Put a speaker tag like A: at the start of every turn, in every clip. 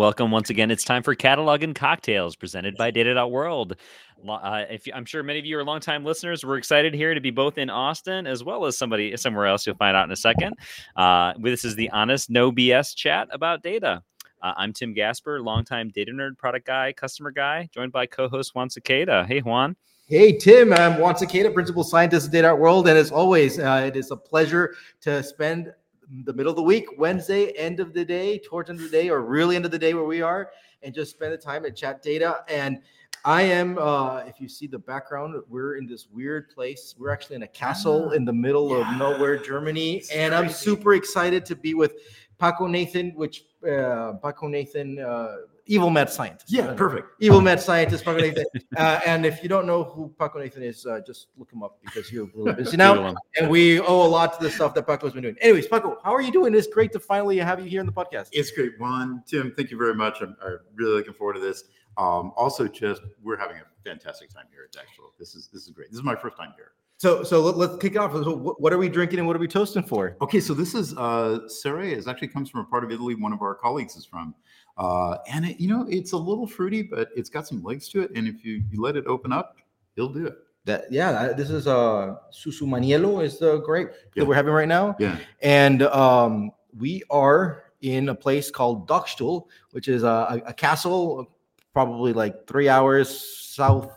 A: welcome once again. It's time for Catalog and Cocktails presented by Data.World. Uh, if I'm sure many of you are longtime listeners, we're excited here to be both in Austin as well as somebody somewhere else. You'll find out in a second. Uh, this is the honest, no BS chat about data. Uh, I'm Tim Gasper, longtime data nerd, product guy, customer guy, joined by co-host Juan Sequeda. Hey, Juan.
B: Hey, Tim. I'm Juan Sequeda, principal scientist at Data.World, and as always, uh, it is a pleasure to spend the middle of the week, Wednesday, end of the day, towards end of the day, or really end of the day where we are, and just spend the time at Chat Data. And I am, uh, if you see the background, we're in this weird place. We're actually in a castle ah, in the middle yeah. of nowhere, Germany, it's and crazy. I'm super excited to be with Paco Nathan, which uh, Paco Nathan, uh, evil mad scientist.
C: Yeah, perfect.
B: Evil mad scientist, Paco Nathan. Uh, and if you don't know who Paco Nathan is, uh, just look him up because you're really busy now. and we owe a lot to the stuff that Paco's been doing. Anyways, Paco, how are you doing? It's great to finally have you here in the podcast.
C: It's great, Juan. Tim, thank you very much. I'm, I'm really looking forward to this. Um, also, just we're having a fantastic time here at Dagstuhl. This is this is great. This is my first time here.
B: So, so let, us kick off. So what are we drinking and what are we toasting for?
C: Okay, so this is uh, Sere. It actually comes from a part of Italy one of our colleagues is from, uh, and it, you know it's a little fruity, but it's got some legs to it. And if you, you let it open up, it'll do it.
B: That yeah, this is uh Susumaniello is the grape yeah. that we're having right now.
C: Yeah,
B: and um, we are in a place called Dagstuhl, which is a, a castle, probably like three hours south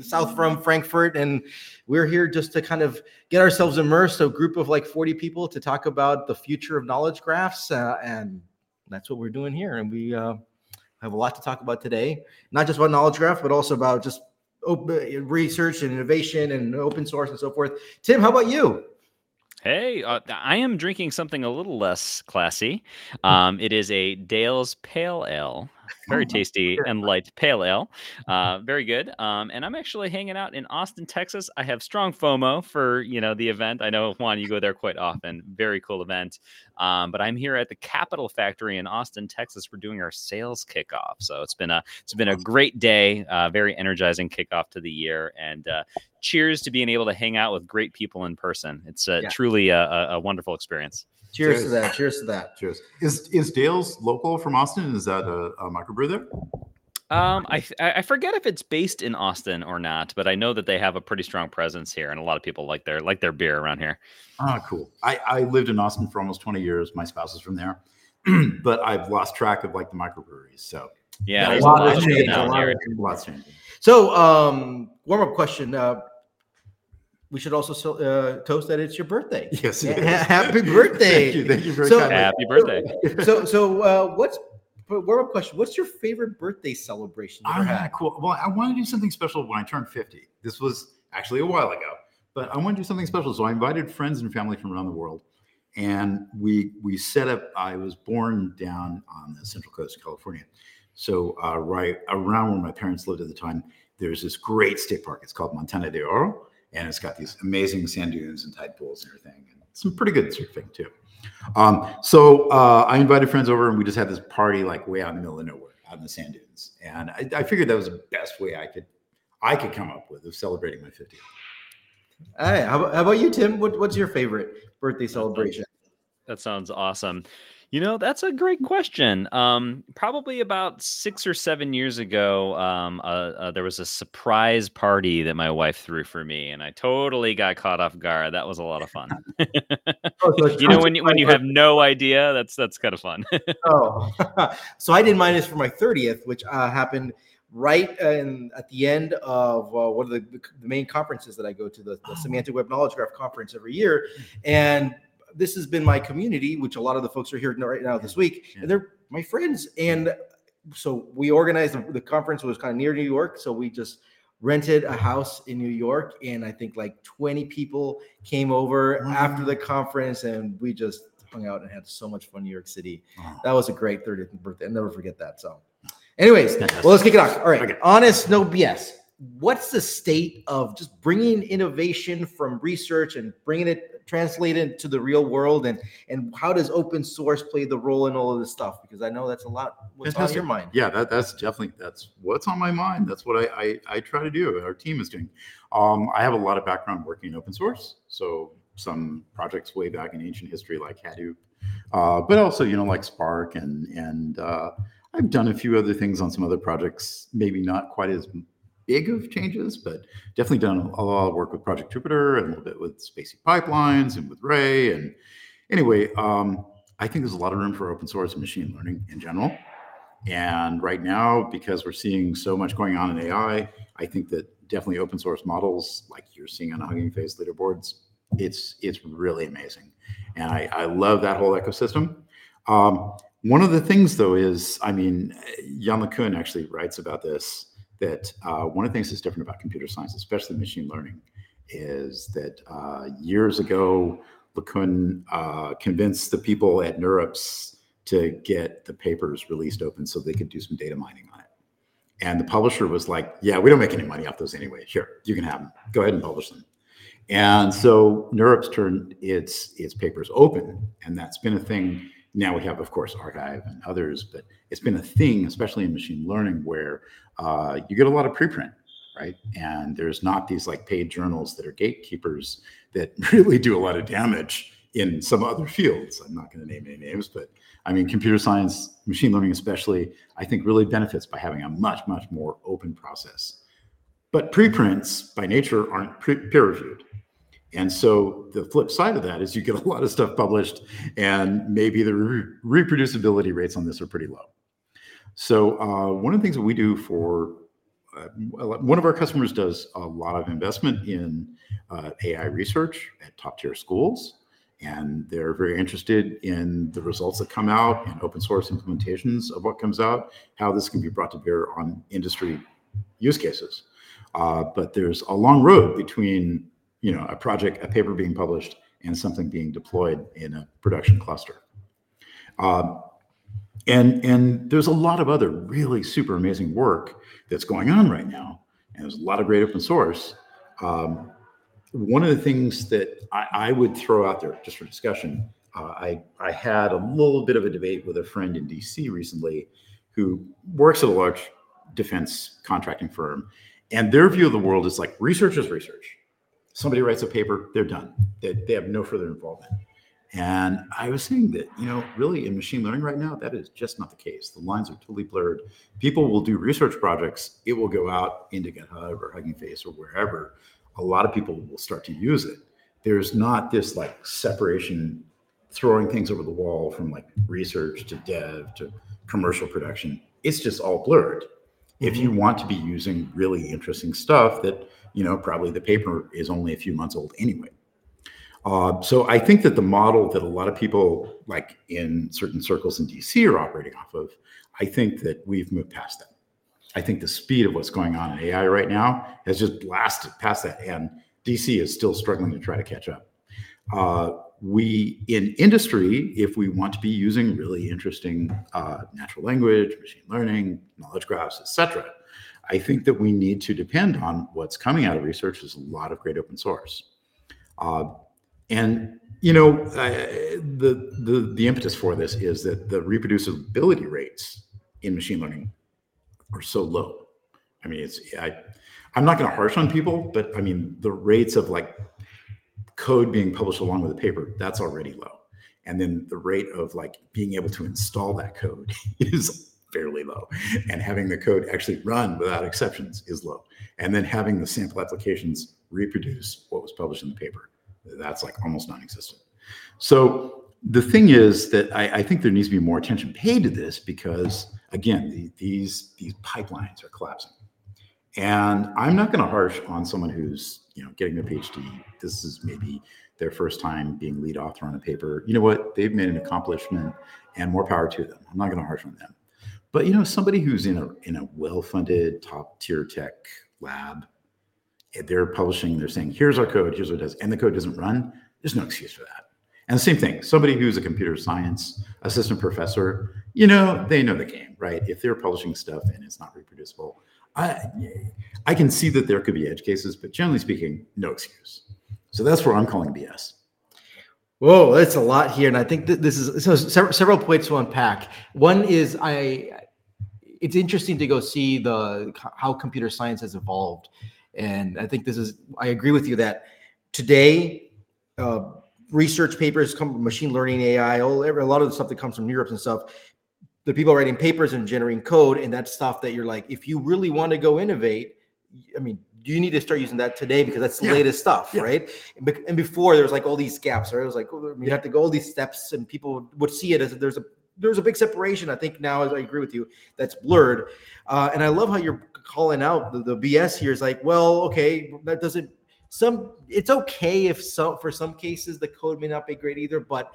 B: south from Frankfurt, and we're here just to kind of get ourselves immersed. A group of like 40 people to talk about the future of knowledge graphs, uh, and that's what we're doing here. And we uh, have a lot to talk about today, not just about knowledge graph, but also about just open research and innovation and open source and so forth. Tim, how about you?
A: Hey, uh, I am drinking something a little less classy. Um, it is a Dale's Pale Ale very tasty and light pale ale. Uh, very good. Um, and I'm actually hanging out in Austin, Texas. I have strong FOMO for you know the event. I know Juan, you go there quite often. Very cool event. Um, but I'm here at the Capital Factory in Austin, Texas. We're doing our sales kickoff. So it's been a it's been a great day. Uh, very energizing kickoff to the year. And uh, cheers to being able to hang out with great people in person. It's uh, yeah. truly a, a wonderful experience.
B: Cheers, Cheers, to that. Cheers to that.
C: Cheers. Is is Dale's local from Austin? Is that a, a microbrew there?
A: Um, I I forget if it's based in Austin or not, but I know that they have a pretty strong presence here, and a lot of people like their like their beer around here.
C: Ah, cool. I I lived in Austin for almost twenty years. My spouse is from there, but I've lost track of like the microbreweries. So
A: yeah, there's a lot, of changing. A
C: lot changing.
B: So, um, warm up question. Uh, we should also uh, toast that it's your birthday.
C: Yes,
B: happy birthday!
C: thank you, thank you very
A: so, Happy birthday!
B: So, so uh, what's warm up question? What's your favorite birthday celebration?
C: Ah, cool. Well, I want to do something special when I turn fifty. This was actually a while ago, but I want to do something special. So I invited friends and family from around the world, and we we set up. I was born down on the central coast of California, so uh, right around where my parents lived at the time. There's this great state park. It's called Montana de Oro and it's got these amazing sand dunes and tide pools and everything, and some pretty good surfing too. Um, so uh, I invited friends over, and we just had this party like way out in the middle of nowhere, out in the sand dunes, and I, I figured that was the best way I could I could come up with of celebrating my 50th.
B: Hey, how, how about you, Tim? What, what's your favorite birthday celebration?
A: That sounds awesome. You know, that's a great question. Um, probably about six or seven years ago, um, uh, uh, there was a surprise party that my wife threw for me, and I totally got caught off guard. That was a lot of fun. oh, you know, when you, when you have no idea, that's that's kind of fun.
B: oh, so I did mine is for my thirtieth, which uh, happened right in, at the end of uh, one of the, the, main conferences that I go to, the, the oh. Semantic Web Knowledge Graph conference every year, mm. and this has been my community, which a lot of the folks are here right now this week, yeah. and they're my friends. And so we organized the, the conference was kind of near New York, so we just rented a house in New York, and I think like 20 people came over wow. after the conference, and we just hung out and had so much fun in New York City. Wow. That was a great 30th birthday. I'll never forget that. So, anyways, well, let's kick it off. All right, okay. honest, no BS what's the state of just bringing innovation from research and bringing it translated it to the real world? And and how does open source play the role in all of this stuff? Because i know that's a lot what's on your mind.
C: Yeah that, that's definitely that's what's on my mind. That's what I, I, I try to do our team is doing. Um, i have a lot of background working in open source so some projects way back in ancient history like hadoop uh, but also you know like Spark and and uh, I've done a few other things on some other projects, maybe not quite as big of changes, but definitely done a lot of work with Project Jupyter and a little bit with spaCy Pipelines and with Ray. And anyway, um, I think there's a lot of room for open source and machine learning in general. And right now, because we're seeing so much going on in AI, I think that definitely open source models like you're seeing on Hugging Face leaderboards, it's it's really amazing. And I, I love that whole ecosystem. Um, one of the things though is, I mean, Yann LeCun actually writes about this, that uh, one of the things that's different about computer science, especially machine learning, is that uh, years ago, LeCun uh, convinced the people at NeurIPS to get the papers released open so they could do some data mining on it. And the publisher was like, yeah, we don't make any money off those anyway. Here, you can have them. Go ahead and publish them. And so NeurIPS turned its its papers open, and that's been a thing. Now we have, of course, arXiv and others, but it's been a thing, especially in machine learning, where uh, you get a lot of preprint, right? And there's not these like paid journals that are gatekeepers that really do a lot of damage in some other fields. I'm not going to name any names, but I mean, computer science, machine learning, especially, I think really benefits by having a much, much more open process. But preprints by nature aren't pre- peer reviewed. And so the flip side of that is you get a lot of stuff published, and maybe the re- reproducibility rates on this are pretty low. So uh, one of the things that we do for uh, one of our customers does a lot of investment in uh, AI research at top tier schools, and they're very interested in the results that come out and open source implementations of what comes out, how this can be brought to bear on industry use cases. Uh, but there's a long road between you know a project a paper being published and something being deployed in a production cluster. Um, and and there's a lot of other really super amazing work that's going on right now and there's a lot of great open source. Um, one of the things that I, I, would throw out there just for discussion uh, I, I had a little bit of a debate with a friend in dc recently who works at a large defense contracting firm and their view of the world is like research is research somebody writes a paper, they're done. They, they have no further involvement. And I was saying that, you know, really in machine learning right now, that is just not the case. The lines are totally blurred. People will do research projects, it will go out into GitHub or Hugging Face or wherever. A lot of people will start to use it. There's not this like separation, throwing things over the wall from like research to dev to commercial production. It's just all blurred. If you mm-hmm. want to be using really interesting stuff that you know, probably the paper is only a few months old anyway. Uh, so I think that the model that a lot of people, like in certain circles in DC, are operating off of, I think that we've moved past that. I think the speed of what's going on in AI right now has just blasted past that, and DC is still struggling to try to catch up. Uh, we in industry, if we want to be using really interesting uh, natural language, machine learning, knowledge graphs, etc., I think that we need to depend on what's coming out of research. There's a lot of great open source, uh, and you know uh, the the the impetus for this is that the reproducibility rates in machine learning are so low. I mean, it's I I'm not going to harsh on people, but I mean the rates of like code being published along with the paper that's already low, and then the rate of like being able to install that code is fairly low. And having the code actually run without exceptions is low. And then having the sample applications reproduce what was published in the paper, that's like almost non existent. So the thing is that I, I, think there needs to be more attention paid to this because, again, the, these, these pipelines are collapsing. And I'm not going to harsh on someone who's you know getting their PhD. This is maybe their first time being lead author on a paper. You know what? They've made an accomplishment, and more power to them. I'm not going to harsh on them. But you know, somebody who's in a in a well-funded top tier tech lab, eh, they're publishing, they're saying, here's our code, here's what it does, and the code doesn't run, there's no excuse for that. And the same thing, somebody who's a computer science assistant professor, you know, they know the game, right? If they're publishing stuff and it's not reproducible, I I can see that there could be edge cases, but generally speaking, no excuse. So that's where I'm calling BS.
B: Whoa, that's a lot here, and I think that this is so several, several points to unpack. One is I it's interesting to go see the how computer science has evolved and i think this is i agree with you that today uh, research papers come from machine learning, AI, all, a lot of the stuff that comes from Europe and stuff. The people writing papers and generating code and that stuff that you're like, if you really want to go innovate, I mean, you need to start using that today because that's the
C: Yeah.
B: latest stuff,
C: Yeah.
B: right? And, bec- and before there was like all these gaps, right? It was like oh, you have to go all these steps, and people would see it as there's a there's a big separation. I think now, as I agree with you, that's blurred. Uh, and I love how you're calling out the, the BS here. Is like, well, okay, that doesn't. Some it's okay if some for some cases the code may not be great either, but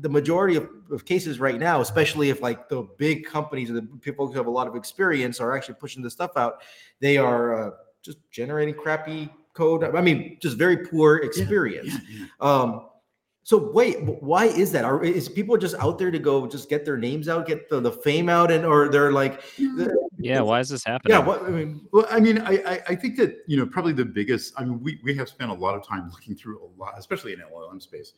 B: the majority of, of cases right now, especially if like the big companies and the people who have a lot of experience are actually pushing this stuff out, they are uh, just generating crappy code. I mean, just very poor experience.
C: Yeah, yeah.
B: Um, so wait, why is that? Are is people just out there to go just get their names out, get the, the fame out, and or they're like,
A: Yeah, why is this happening?
B: yeah, what I mean,
C: Well, I mean, I, I I think that you know probably the biggest. I mean, we we have spent a lot of time looking through a lot, especially in LLM space,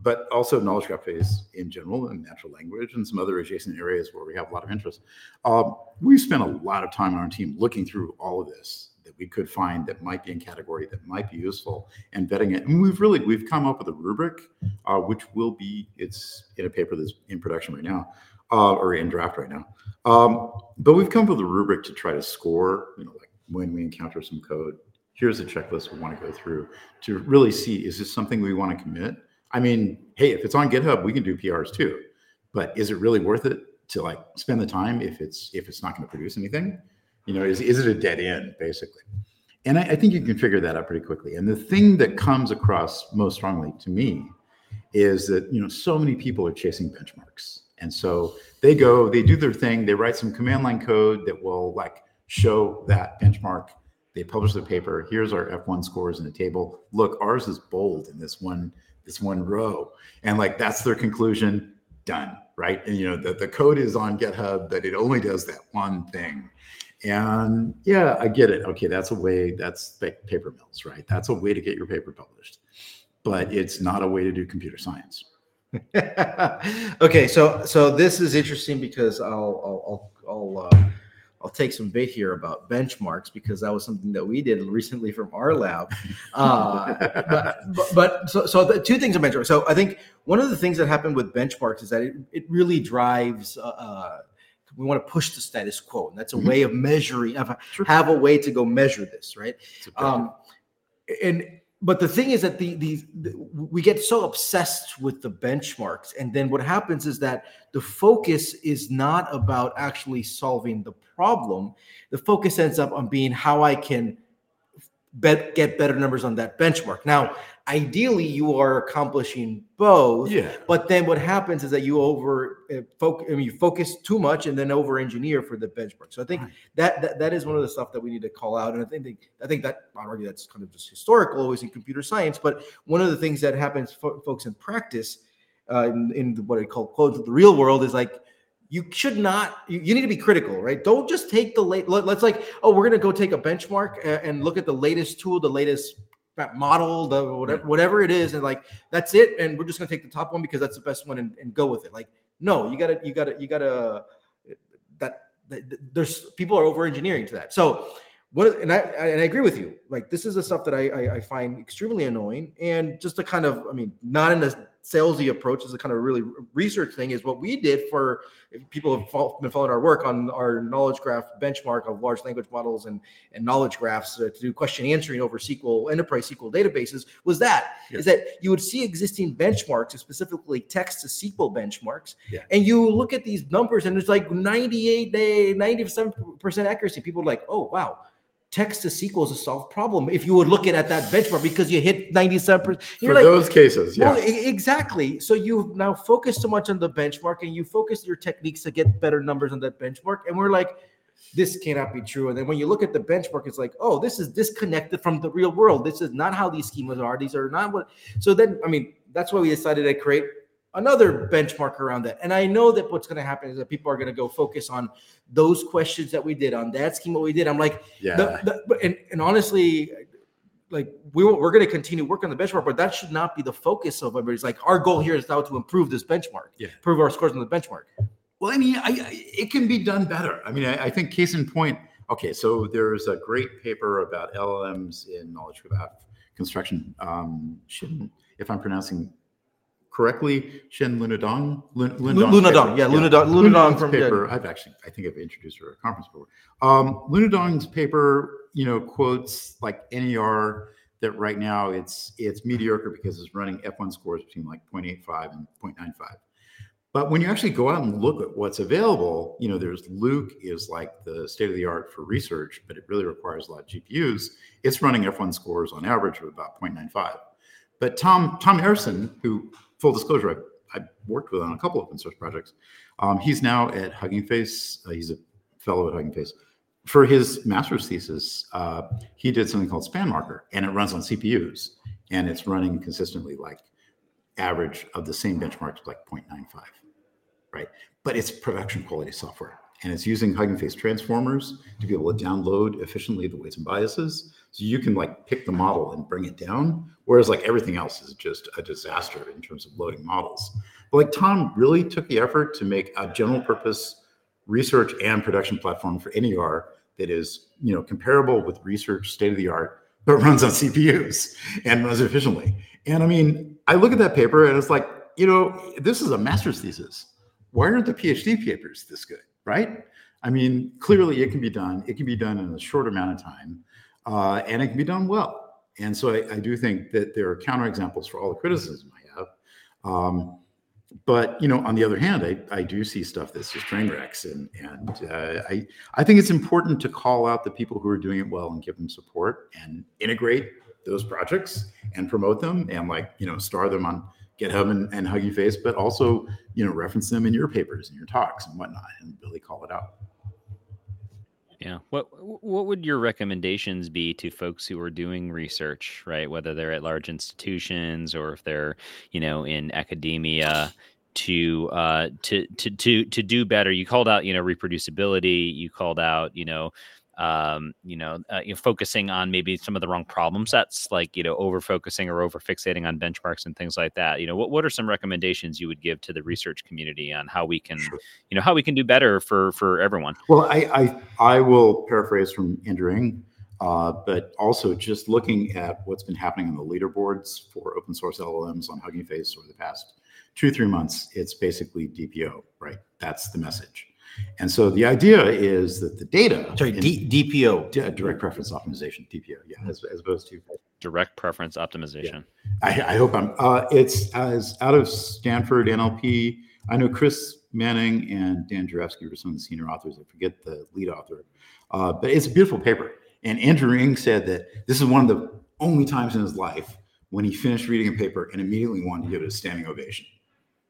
C: but also knowledge graph phase in general and natural language and some other adjacent areas where we have a lot of interest. Um, we've spent a lot of time on our team looking through all of this that we could find that might be in category that might be useful and vetting it. And we've really we've come up with a rubric, uh, which will be it's in a paper that's in production right now, uh, or in draft right now. Um, but we've come up with a rubric to try to score, you know, like when we encounter some code, here's a checklist we want to go through to really see is this something we want to commit? I mean, hey, if it's on GitHub, we can do PRs too, but is it really worth it to like spend the time if it's if it's not going to produce anything? You know, is is it a dead end basically? And I, I think you can figure that out pretty quickly. And the thing that comes across most strongly to me is that you know so many people are chasing benchmarks. And so they go they do their thing they write some command line code that will like show that benchmark. They publish the paper. Here's our f1 scores in a table. Look ours is bold in this one this one row. And like that's their conclusion. Done right? And you know the, the code is on github that it only does that one thing and yeah i get it okay that's a way that's paper mills right that's a way to get your paper published but it's not a way to do computer science
B: okay, so so this is interesting because I'll I'll I'll I'll, uh, I'll take some bait here about benchmarks because that was something that we did recently from our lab. Uh, but, but but so so the two things I mentioned. So I think one of the things that happened with benchmarks is that it, it really drives. Uh, uh, we want to push the status quo, and that's a
C: Mhm.
B: way of measuring. Have,
C: Sure.
B: have a way to go measure this, right? Um and but the thing is that the, the the we get so obsessed with the benchmarks and then what happens is that the focus is not about actually solving the problem the focus ends up on being how i can bet, get better numbers on that benchmark now ideally you are accomplishing both
C: yeah
B: but then what happens is that you over uh, focus, I mean, you focus too much and then over engineer for the benchmark. So I think
C: Right.
B: that, that that is one of the stuff that we need to call out. And I think I think that I'd argue that's kind of just historical, always in computer science. But one of the things that happens, fo- folks, in practice, uh, in, in what I call quote the real world, is like you should not. You, you need to be critical, right? Don't just take the late. Let, us like, oh, we're gonna go take a benchmark and, and look at the latest tool, the latest model, the whatever, whatever it is, and like that's it and we're just going to take the top one because that's the best one and, and go with it. Like no you gotta you gotta you gotta that, that there's people are over engineering to that. So what and I and I agree with you. Like this is the stuff that I, I I find extremely annoying and just to kind of I mean not in a salesy approach is a kind of really research thing is what we did for if people have been following our work on our knowledge graph benchmark of large language models and and knowledge graphs uh, to do question answering over SQL enterprise SQL databases was that is
C: Yeah.
B: that you would see existing benchmarks, specifically text to SQL benchmarks,
C: Yeah.
B: and you look at these numbers and it's like 98 day, 97% accuracy. People are like, oh wow, text to SQL is a solved problem. If you would look at, at that benchmark because you hit 97%,
C: for
B: like,
C: those cases yeah
B: well, exactly. So you've now focused so much on the benchmark and you focus your techniques to get better numbers on that benchmark. And we're like, this cannot be true. And then when you look at the benchmark, it's like, oh, this is disconnected from the real world. This is not how these schemas are. These are not what. So then, I mean, that's why we decided to create another benchmark around that. And I know that what's going to happen is that people are going to go focus on those questions that we did on that scheme, what we did. I'm like,
C: yeah
B: the, the, and, and honestly, like we we're going to continue work on the benchmark, but that should not be the focus of everybody's like our goal here is now to improve this benchmark,
C: Yeah.
B: improve our scores on the benchmark.
C: Well, I mean, I, I, it can be done better. I mean, I, I think case in point. Okay, so there's a great paper about LLMs in knowledge graph construction. Um, shouldn't, if I'm pronouncing correctly, Xin Lunadong. Lun,
B: Lu- Luna Dong, yeah, Luna Dong, Lunadong
C: Luna Dong's
B: from yeah.
C: paper. I've actually, I think I've introduced her at a conference before. Um, Luna Dong's paper, you know, quotes like NER that right now it's it's mediocre because it's running F1 scores between like 0.85 and 0.95. But when you actually go out and look at what's available, you know, there's Luke is like the state of the art for research, but it really requires a lot of GPUs. It's running F1 scores on average of about 0.95. But Tom Tom Aarsen, who full disclosure, I, I worked with on a couple of open source projects. Um, he's now at Hugging Face. Uh, he's a fellow at Hugging Face. For his master's thesis, uh, he did something called SpanMarker, and it runs on CPUs, and it's running consistently like average of the same benchmarks, like 0.95, right? But it's production quality software, and it's using Hugging Face transformers to be able to download efficiently the weights and biases, so you can like pick the model and bring it down. Whereas like everything else is just a disaster in terms of loading models. But like Tom really took the effort to make a general purpose research and production platform for NER that is, you know, comparable with research state of the art, but runs on CPUs and runs efficiently. And I mean, I look at that paper and it's like, you know, this is a master's thesis. Why aren't the PhD papers this good, right? I mean, clearly it can be done. It can be done in a short amount of time, uh, and it can be done well. And so I, I do think that there are counterexamples for all the criticism I have. Um, but you know, on the other hand, I, I do see stuff that's just train wrecks, and and uh, I I think it's important to call out the people who are doing it well and give them support and integrate those projects and promote them and like you know star them on GitHub and, and Hugging Face, but also you know reference them in your papers and your talks and whatnot, and really call it out.
A: Yeah. What what would your recommendations be to folks who are doing research, right? Whether they're at large institutions or if they're, you know, in academia to uh to to to to do better. You called out, you know, reproducibility, you called out, you know, um, you know, uh, you know, focusing on maybe some of the wrong problem sets, like you know, over focusing or over fixating on benchmarks and things like that. You know, what what are some recommendations you would give to the research community on how we can,
C: Sure.
A: you know, how we can do better for for everyone?
C: Well, I I, I will paraphrase from Andrew uh, but also just looking at what's been happening on the leaderboards for open source LLMs on Hugging Face over the past two three months. It's basically DPO, right? That's the message. And so the idea is that the data,
B: Sorry,
C: in-
B: D- DPO.
C: D- direct preference optimization, DPO, yeah, as, as opposed to
A: Direct preference optimization.
C: I, I hope I'm. Uh, it's as out of Stanford NLP. I know Chris Manning and Dan Jurafsky were some of the senior authors. I forget the lead author, uh, but it's a beautiful paper. And Andrew Ng said that this is one of the only times in his life when he finished reading a paper and immediately wanted to give it a standing ovation.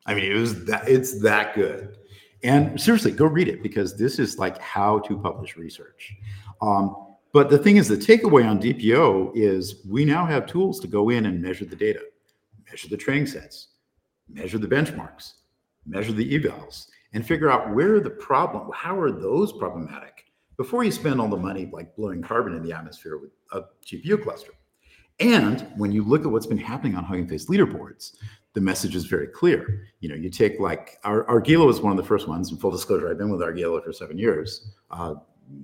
C: I mean, it was that it's that good. And seriously, go read it because this is like how to publish research. Um, but the thing is, the takeaway on DPO is we now have tools to go in and measure the data, measure the training sets, measure the benchmarks, measure the evals, and figure out where the problem, how are those problematic before you spend all the money like blowing carbon in the atmosphere with a GPU cluster. And when you look at what's been happening on Hugging Face leaderboards, the message is very clear. You know, you take like our Argilla was one of the first ones. In full disclosure, I've been with Argilla for seven years. Uh,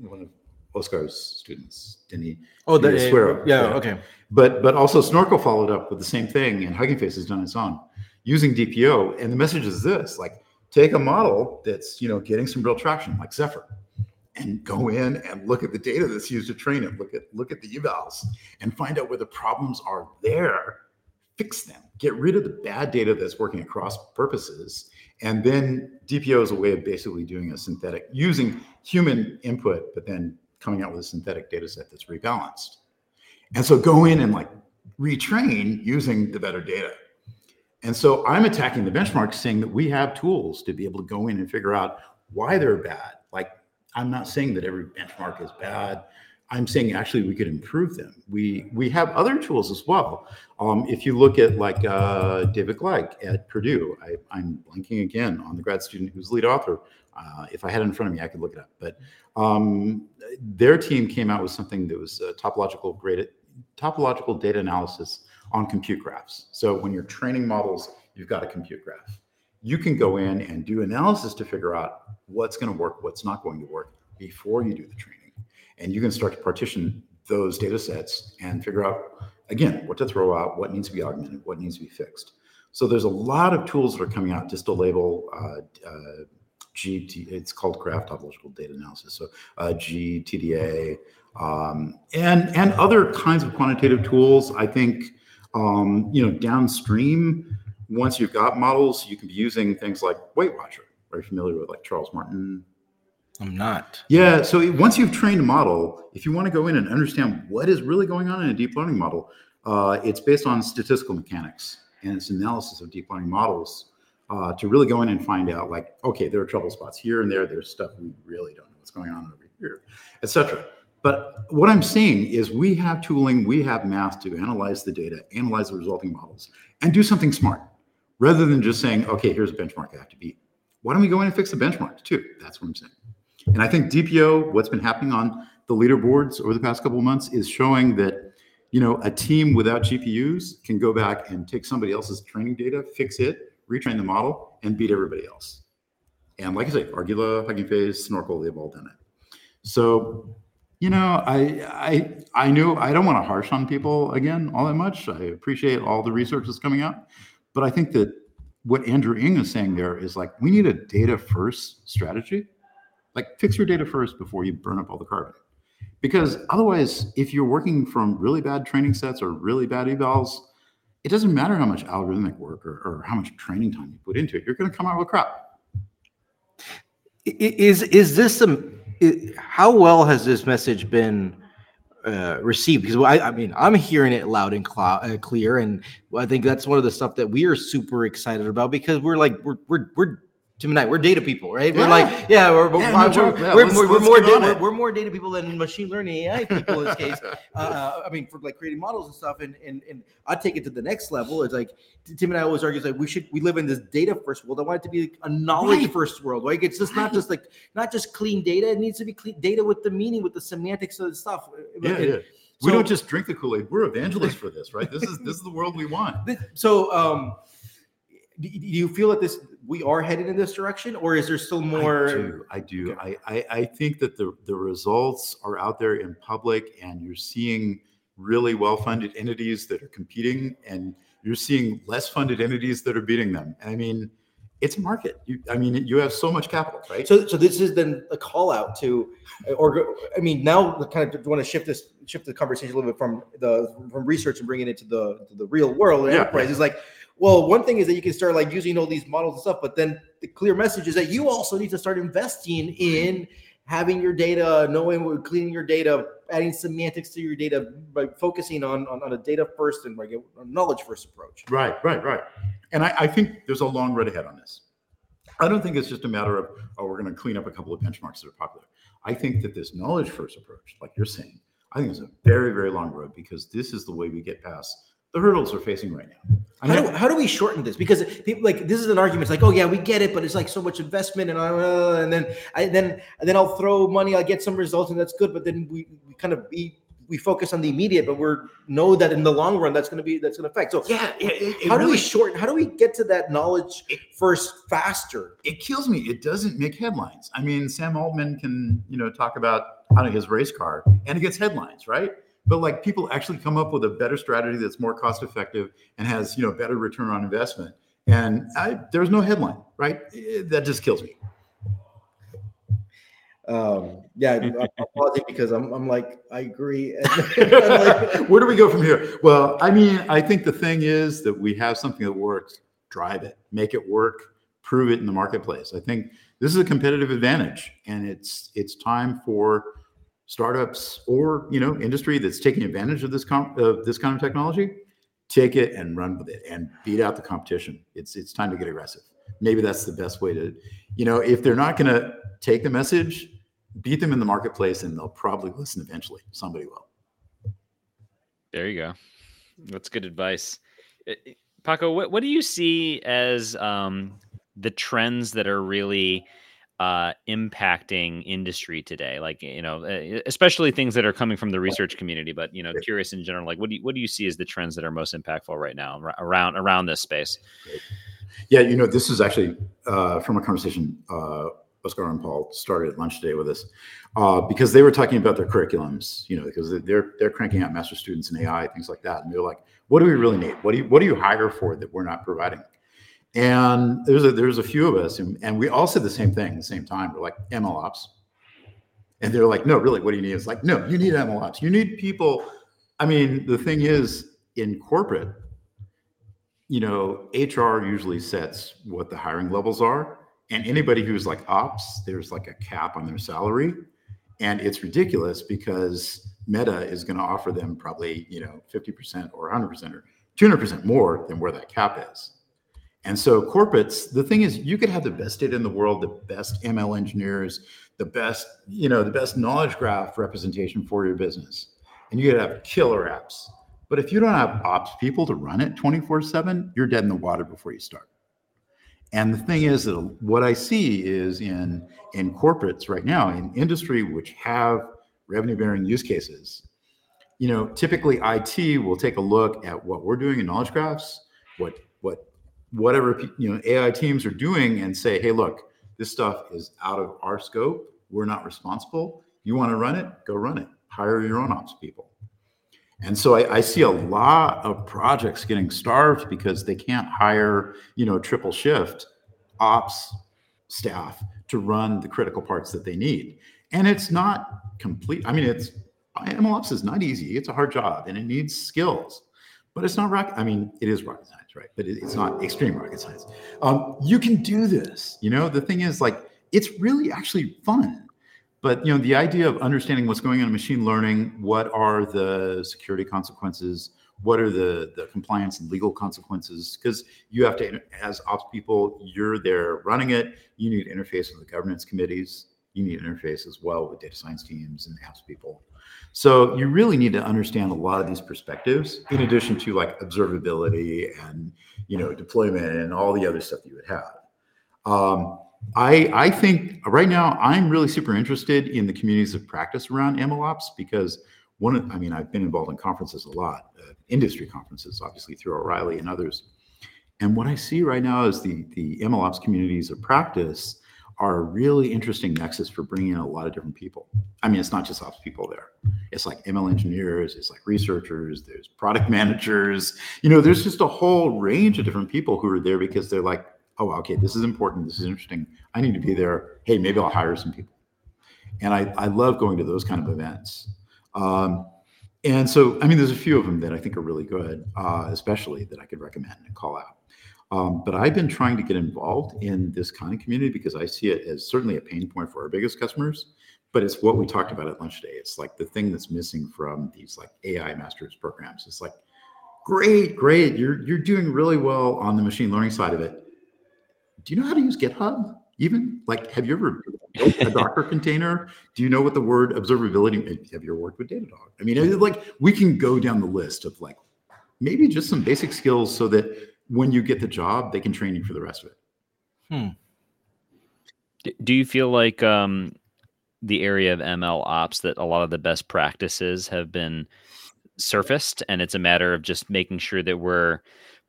C: one of Oscar's students, Denis.
B: Oh, the,
C: Denis Suero.
B: yeah, okay.
C: But but also Snorkel followed up with the same thing, and Hugging Face has done its own using DPO. And the message is this: like take a model that's you know getting some real traction, like Zephyr, and go in and look at the data that's used to train it. Look at look at the evals and find out where the problems are there. Fix them. Get rid of the bad data that's working across purposes. And then DPO is a way of basically doing a synthetic, using human input, but then coming out with a synthetic data set that's rebalanced. And so go in and like retrain using the better data. And so I'm attacking the benchmarks saying that we have tools to be able to go in and figure out why they're bad. Like, I'm not saying that every benchmark is bad. I'm saying actually we could improve them. We we have other tools as well. Um, if you look at like uh, David Gleich at Purdue, I, I'm blanking again on the grad student who's lead author. Uh, if I had it in front of me, I could look it up. But um, their team came out with something that was uh, topological graded topological data analysis on compute graphs. So when you're training models, you've got a compute graph. You can go in and do analysis to figure out what's going to work, what's not going to work before you do the training. And you can start to partition those data sets and figure out, again, what to throw out, what needs to be augmented, what needs to be fixed. So there's a lot of tools that are coming out to label uh, uh, GT. It's called graph topological data analysis. So uh, GTDA um, and and other kinds of quantitative tools. I think um, you know downstream. Once you've got models, you can be using things like WeightWatcher. Are you familiar with like Charles Martin?
B: I'm not.
C: Yeah. So once you've trained a model, if you want to go in and understand what is really going on in a deep learning model, uh, it's based on statistical mechanics and it's analysis of deep learning models uh, to really go in and find out like, okay, there are trouble spots here and there. There's stuff we really don't know what's going on over here, etc. But what I'm saying is we have tooling, we have math to analyze the data, analyze the resulting models, and do something smart rather than just saying, okay, here's a benchmark I have to beat. Why don't we go in and fix the benchmarks too? That's what I'm saying. And I think DPO, what's been happening on the leaderboards over the past couple of months is showing that, you know, a team without GPUs can go back and take somebody else's training data, fix it, retrain the model, and beat everybody else. And like I say, Argilla, Hugging Face, Snorkel, they've all done it. So, you know, I I I knew I don't want to harsh on people again all that much. I appreciate all the research that's coming out, but I think that what Andrew Ng is saying there is like we need a data first strategy like fix your data first before you burn up all the carbon. Because otherwise, if you're working from really bad training sets or really bad evals, it doesn't matter how much algorithmic work or, or how much training time you put into it. You're going to come out with crap.
B: Is is this a how well has this message been uh, received? Because I, I mean, I'm hearing it loud and cl- uh, clear, and I think that's one of the stuff that we are super excited about because we're like we're we're we're Tim and I, we're data people, right? Yeah. We're like, yeah, we're we're, yeah, no we're, yeah, we're, we're, more da- we're, we're, more data people than machine learning AI people in this case. Uh, I mean, for like creating models and stuff, and and and I take it to the next level. It's like Tim and I always argue, like we should we live in this data first world. I want it to be a knowledge right. first world. Like it's just right. not just like not just clean data. It needs to be clean data with the meaning, with the semantics of the stuff.
C: Yeah, and, yeah. So, we don't just drink the Kool Aid. We're evangelists for this, right? This is this is the world we want.
B: So, um, do you feel that this we are headed in this direction, or is there still more?
C: I do. I, do. I, I, I think that the the results are out there in public, and you're seeing really well-funded entities that are competing, and you're seeing less funded entities that are beating them. I mean, it's a market. You, I mean, you have so much capital, right?
B: So, so this is then a call out to, or I mean, now kind of do want to shift this, shift the conversation a little bit from the from research and bringing it to the to the real world yeah. enterprise. Is like well, one thing is that you can start like using all these models and stuff, but then the clear message is that you also need to start investing in having your data, knowing what cleaning your data, adding semantics to your data by focusing on on, on a data first and like a knowledge first approach.
C: Right, right, right. And I, I think there's a long road ahead on this. I don't think it's just a matter of oh, we're going to clean up a couple of benchmarks that are popular. I think that this knowledge first approach, like you're saying, I think it's a very, very long road because this is the way we get past the hurdles we're facing right now.
B: How do, how do we shorten this? Because people like this is an argument. It's like, oh yeah, we get it, but it's like so much investment, and uh, and then I then and then I'll throw money, I'll get some results, and that's good. But then we, we kind of be we focus on the immediate, but we're know that in the long run that's going to be that's going to affect. So
C: yeah, it,
B: it how really, do we shorten? How do we get to that knowledge it, first faster?
C: It kills me. It doesn't make headlines. I mean, Sam Altman can you know talk about how his race car, and it gets headlines, right? But like people actually come up with a better strategy that's more cost effective and has you know better return on investment. And I, there's no headline right? That just kills me.
B: Um yeah i'm pausing because I'm, I'm like i agree.
C: Like, where do we go from here? Well i mean i think the thing is that we have something that works. Drive it. Make it work. Prove it in the marketplace. I think this is a competitive advantage and it's it's time for startups or you know industry that's taking advantage of this com- of this kind of technology take it and run with it and beat out the competition. It's it's time to get aggressive. Maybe that's the best way to you know if they're not going to take the message beat them in the marketplace and they'll probably listen eventually. Somebody will.
A: There you go. That's good advice. Paco what, what do you see as um, the trends that are really uh, impacting industry today? Like, you know, especially things that are coming from the research community, but you know, curious in general. Like, what do you what do you see as the trends that are most impactful right now around around this space?
C: Yeah, you know, this is actually uh, from a conversation uh, Oscar and Paul started at lunch today with us uh, because they were talking about their curriculums, you know, because they're they're cranking out master students in AI, things like that, and they're like, what do we really need? What do you what do you hire for that we're not providing? And there's a there's a few of us, and, and we all said the same thing at the same time. We're like ML ops, and they're like, no, really, what do you need? It's like, no, you need ML ops. You need people. I mean, the thing is, in corporate, you know, HR usually sets what the hiring levels are. And anybody who's like ops, there's like a cap on their salary. And it's ridiculous because Meta is going to offer them probably, you know, 50% or 100% or 200% more than where that cap is. And so corporates, the thing is, you could have the best data in the world, the best ML engineers, the best, you know, the best knowledge graph representation for your business. And you could have killer apps. But if you don't have ops people to run it 24 7, you're dead in the water before you start. And the thing is that what I see is in in corporates right now, in industry which have revenue bearing use cases, you know, typically IT will take a look at what we're doing in knowledge graphs, what what whatever you know AI teams are doing, and say, hey, look, this stuff is out of our scope. We're not responsible. You want to run it? Go run it. Hire your own ops people. And so I, I, see a lot of projects getting starved because they can't hire, you know, triple shift ops staff to run the critical parts that they need. And it's not complete. I mean, it's MLOps is not easy. It's a hard job and it needs skills, but it's not rocket. I mean, it is rocket science, right? But it, it's not extreme rocket science. Um, you can do this. You know, the thing is like, it's really actually fun but you know the idea of understanding what's going on in machine learning what are the security consequences what are the the compliance and legal consequences because you have to as ops people you're there running it you need to interface with the governance committees you need to interface as well with data science teams and apps people so you really need to understand a lot of these perspectives in addition to like observability and you know deployment and all the other stuff you would have um, I I think right now I'm really super interested in the communities of practice around MLOps because one of I mean I've been involved in conferences a lot, uh, industry conferences, obviously through O'Reilly and others. And what I see right now is the the MLOps communities of practice are a really interesting nexus for bringing in a lot of different people. I mean, it's not just ops people there. It's like ML engineers, it's like researchers, there's product managers. You know, there's just a whole range of different people who are there because they're like, oh, okay, this is important. This is interesting. I need to be there. Hey, maybe I'll hire some people. And I, I love going to those kind of events. Um, and so, I mean, there's a few of them that I think are really good, uh, especially that I could recommend and call out. Um, but I've been trying to get involved in this kind of community because I see it as certainly a pain point for our biggest customers. But it's what we talked about at lunch today. It's like the thing that's missing from these like AI masters programs. It's like, great, great, you're you're doing really well on the machine learning side of it do you know how to use GitHub? Even like, have you ever built a Docker container? Do you know what the word observability? Have you ever worked with Datadog? I mean, like we can go down the list of like maybe just some basic skills so that when you get the job, they can train you for the rest of it.
A: Hmm. Do you feel like um, the area of ML ops that a lot of the best practices have been surfaced, and it's a matter of just making sure that we're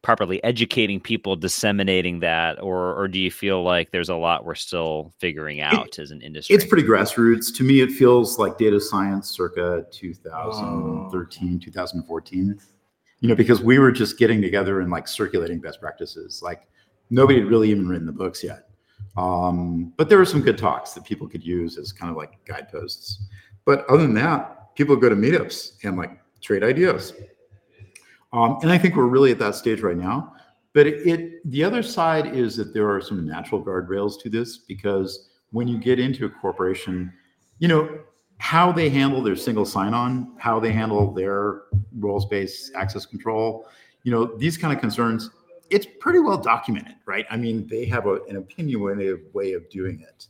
A: properly educating people, disseminating that, or or do you feel like there's a lot we're still figuring out it, as an industry?
C: It's pretty grassroots. To me, it feels like data science circa 2013, oh. 2014. You know, because we were just getting together and like circulating best practices. Like nobody had really even written the books yet. Um, but there were some good talks that people could use as kind of like guideposts. But other than that, people go to meetups and like trade ideas. Um, and I think we're really at that stage right now. But it, it, the other side is that there are some natural guardrails to this because when you get into a corporation, you know, how they handle their single sign-on, how they handle their roles-based access control, you know, these kind of concerns, it's pretty well documented, right? I mean, they have a, an opinionative way of doing it.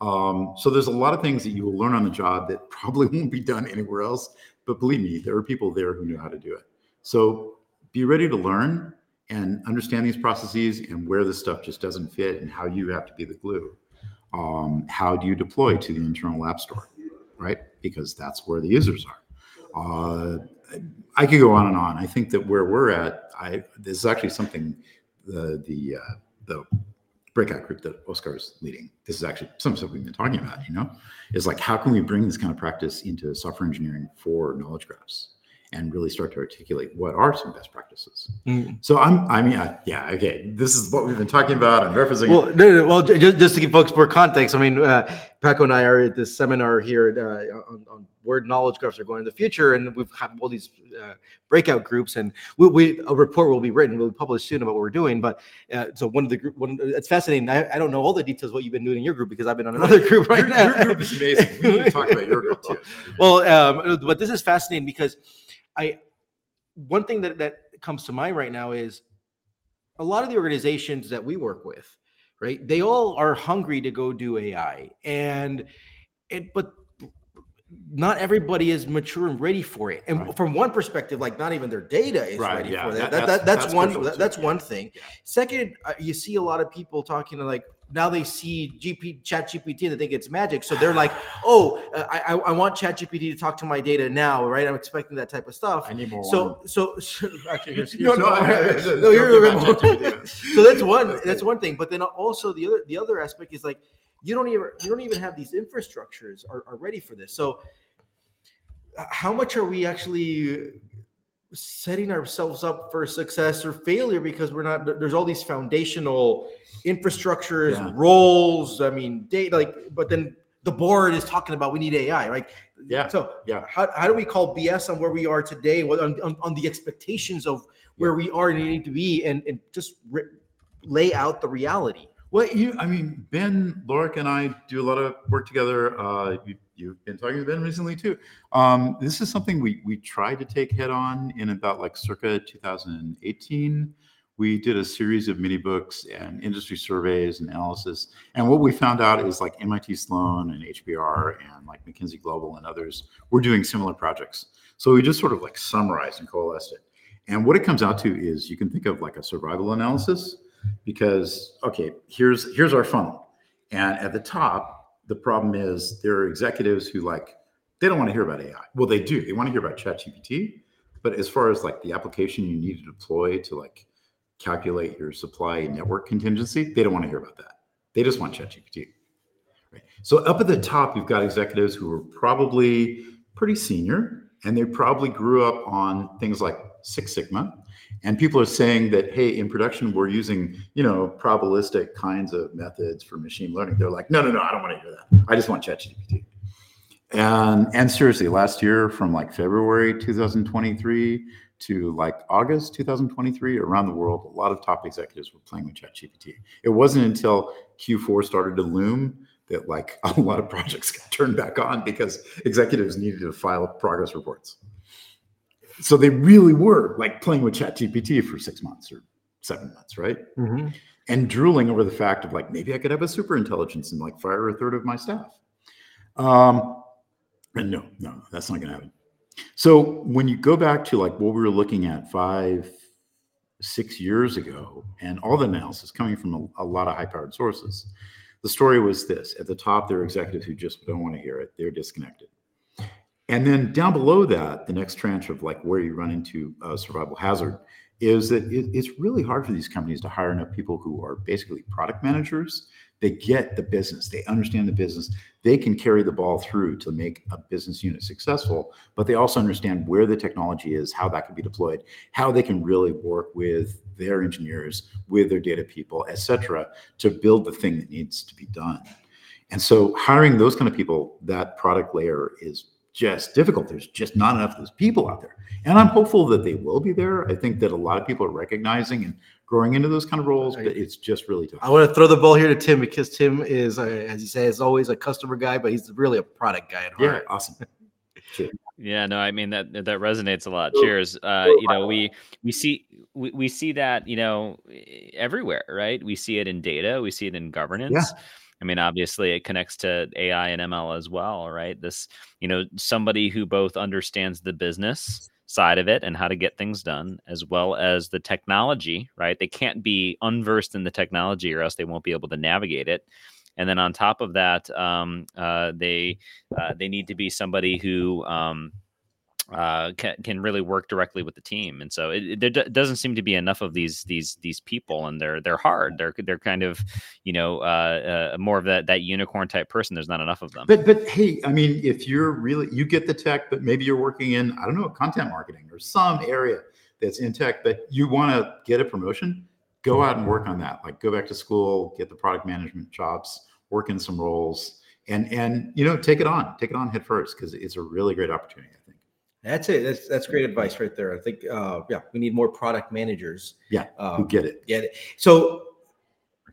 C: Um, so there's a lot of things that you will learn on the job that probably won't be done anywhere else. But believe me, there are people there who know how to do it. So be ready to learn and understand these processes and where this stuff just doesn't fit and how you have to be the glue. Um, how do you deploy to the internal app store, right? Because that's where the users are. Uh, I could go on and on. I think that where we're at, I this is actually something the the uh, the breakout group that Oscar is leading. This is actually some stuff we've been talking about. You know, is like how can we bring this kind of practice into software engineering for knowledge graphs? and really start to articulate what are some best practices. Mm. So I'm, I mean, I, yeah, okay, this is what we've been talking about. I'm referencing.
B: Well, no, no, well, just, just to give folks more context, I mean, uh, Paco and I are at this seminar here at, uh, on, on where knowledge graphs are going in the future, and we've had all these uh, breakout groups, and we, we, a report will be written, will be published soon about what we're doing. But uh, so one of the group, one, it's fascinating. I, I, don't know all the details what you've been doing in your group because I've been on another group right
C: your,
B: now.
C: Your group is amazing. We need to talk about your group too.
B: well, um, but this is fascinating because I one thing that that comes to mind right now is a lot of the organizations that we work with, right? They all are hungry to go do AI, and it but not everybody is mature and ready for it. And right. from one perspective, like not even their data is right, ready yeah. for that. that, that that's, that's, that's, one that, that's one thing. Yeah. Second, uh, you see a lot of people talking to like now they see GP Chat GPT and they think it's magic. So they're like, oh, uh, I, I want Chat GPT to talk to my data now, right? I'm expecting that type of stuff.
C: I need more.
B: So so, so actually, here's, here's no, no, no, no, you're so that's one that's one thing. But then also the other the other aspect is like you don't even you don't even have these infrastructures are, are ready for this. So how much are we actually setting ourselves up for success or failure because we're not there's all these foundational infrastructures yeah. roles i mean data like but then the board is talking about we need ai right?
C: Yeah.
B: So
C: yeah.
B: how, how do we call bs on where we are today? On, on, on the expectations of where we are and need to be and, and just re- lay out the reality
C: well you i mean Ben Lorica and i do a lot of work together uh you, you've been talking to Ben recently too. Um, this is something we we tried to take head on in about like circa 2018. We did a series of mini books and industry surveys and analysis. And what we found out is like MIT Sloan and HBR and like McKinsey Global and others were doing similar projects. So we just sort of like summarized and coalesced it. And what it comes out to is you can think of like a survival analysis because okay, here's here's our funnel. And at the top, the problem is there are executives who like they don't want to hear about AI. Well, they do. They want to hear about ChatGPT, but as far as like the application you need to deploy to like calculate your supply network contingency, they don't want to hear about that. They just want ChatGPT. Right. So up at the top, you've got executives who are probably pretty senior, and they probably grew up on things like Six Sigma and people are saying that hey in production we're using you know probabilistic kinds of methods for machine learning. They're like no no no i don't want to hear that. I just want ChatGPT. And and seriously last year from like february 2023 to like august 2023 around the world a lot of top executives were playing with ChatGPT. It wasn't until q4 started to loom that like a lot of projects got turned back on because executives needed to file progress reports so they really were like playing with chat gpt for six months or seven months right? Mm-hmm. and drooling over the fact of like maybe i could have a super intelligence and like fire a third of my staff. Um and no no that's not gonna happen. So when you go back to like what we were looking at five six years ago and all the analysis coming from a, a lot of high powered sources the story was this. At the top there are executives who just don't want to hear it. They're disconnected and then down below that, the next tranche of like where you run into uh, survival hazard is that it, it's really hard for these companies to hire enough people who are basically product managers. They get the business, they understand the business, they can carry the ball through to make a business unit successful, but they also understand where the technology is, how that can be deployed, how they can really work with their engineers, with their data people, et cetera, to build the thing that needs to be done. And so hiring those kind of people, that product layer is just difficult. There's just not enough of those people out there. And I'm hopeful that they will be there. I think that a lot of people are recognizing and growing into those kind of roles, but it's just really tough.
B: I want to throw the ball here to Tim because Tim is, uh, as you say, is always a customer guy, but he's really a product guy at heart.
C: Yeah, awesome.
A: Yeah, no, I mean that that resonates a lot. Cheers. Uh, you know, we we see we, we see that you know everywhere, right? We see it in data, we see it in governance.
C: Yeah
A: I mean, obviously, it connects to AI and ML as well, right? This, you know, somebody who both understands the business side of it and how to get things done, as well as the technology, right? They can't be unversed in the technology, or else they won't be able to navigate it. And then on top of that, um, uh, they uh, they need to be somebody who um, uh, can, can really work directly with the team. And so it, it, there d- doesn't seem to be enough of these these these people, and they're they're hard. They're they're kind of you know uh, uh, more of that that unicorn type person. There's not enough of them.
C: But but hey, I mean, if you're really you get the tech, but maybe you're working in I don't know content marketing or some area that's in tech, but you want to get a promotion, go out and work on that. Like go back to school, get the product management jobs, work in some roles, and and you know take it on, take it on head first because it's a really great opportunity. I think.
B: That's it. That's that's great advice right there. I think uh, yeah, we need more product managers.
C: Yeah,
B: uh,
C: who get it?
B: get it. So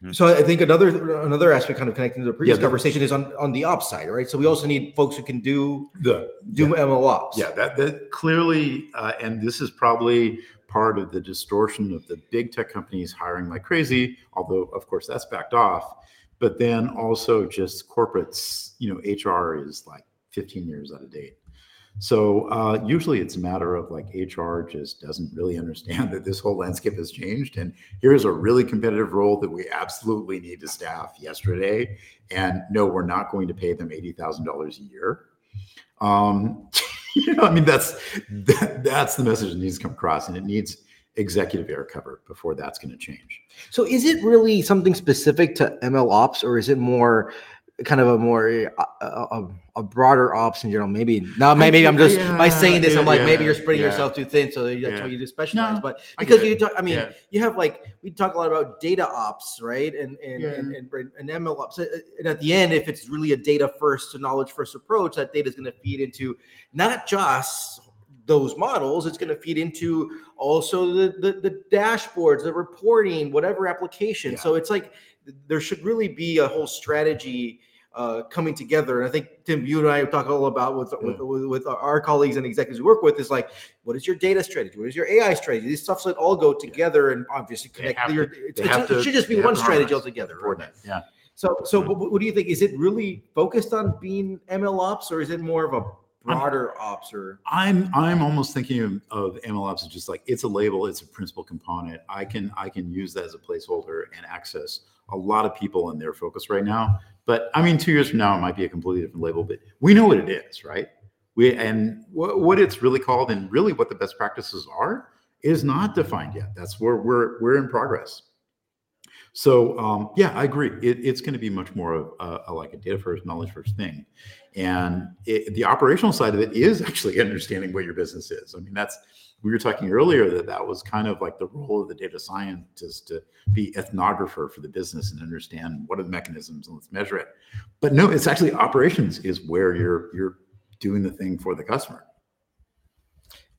A: Mhm.
B: so I think another another aspect kind of connecting to the previous
C: Yeah, the-
B: conversation is on on the ops side, right? So we also need folks who can do
C: The
B: do ML ops.
C: Yeah, that that clearly, uh, and this is probably part of the distortion of the big tech companies hiring like crazy. Although, of course, that's backed off. But then also just corporates, you know, HR is like 15 years out of date. So uh, usually it's a matter of like HR just doesn't really understand that this whole landscape has changed. And here's a really competitive role that we absolutely need to staff yesterday. And no, we're not going to pay them $80,000 a year. Um, you know, I mean, that's that, that's the message that needs to come across, and it needs executive air cover before that's going to change.
B: So is it really something specific to ML ops, or is it more kind of a more uh, a, a broader ops in general? Maybe now, maybe I'm just by saying this, I'm like
C: yeah,
B: maybe you're spreading
C: yeah.
B: yourself too thin, so that's
C: Yeah.
B: why you just specialize.
C: No,
B: but
C: I
B: because
C: get
B: you talk, I mean,
C: Yeah.
B: you have like we talk a lot about data ops, right? And and
C: Yeah.
B: and, and, and ML ops. Uh, And at the end, if it's really a data first to knowledge first approach, that data is going to feed into not just those models it's going to feed into also the, the the dashboards the reporting whatever application
C: Yeah.
B: so it's like there should really be a whole strategy uh, coming together and i think tim you and i talk all about with, with, with with our colleagues and executives we work with is like what is your data strategy what is your ai strategy these stuff should all go together and obviously connect
C: to-
B: your, it's, it's-
C: to-
B: it should just be one strategy altogether right?
C: Yeah.
B: so so
C: Mhm.
B: what, do you think is it really focused on being ml ops or is it more of a broader ops or
C: I'm I'm almost thinking of, of MLOps as just like it's a label, it's a principal component. I can I can use that as a placeholder and access a lot of people in their focus right now. But I mean, two years from now, it might be a completely different label. But we know what it is, right? We and what, what it's really called and really what the best practices are is not defined yet. That's where we're we're in progress. So um, yeah, I agree. It, it's going to be much more of a, a, like a data first, knowledge first thing, and it, the operational side of it is actually understanding what your business is. I mean, that's we were talking earlier that that was kind of like the role of the data scientist to be ethnographer for the business and understand what are the mechanisms and let's measure it. But no, it's actually operations is where you're you're doing the thing for the customer.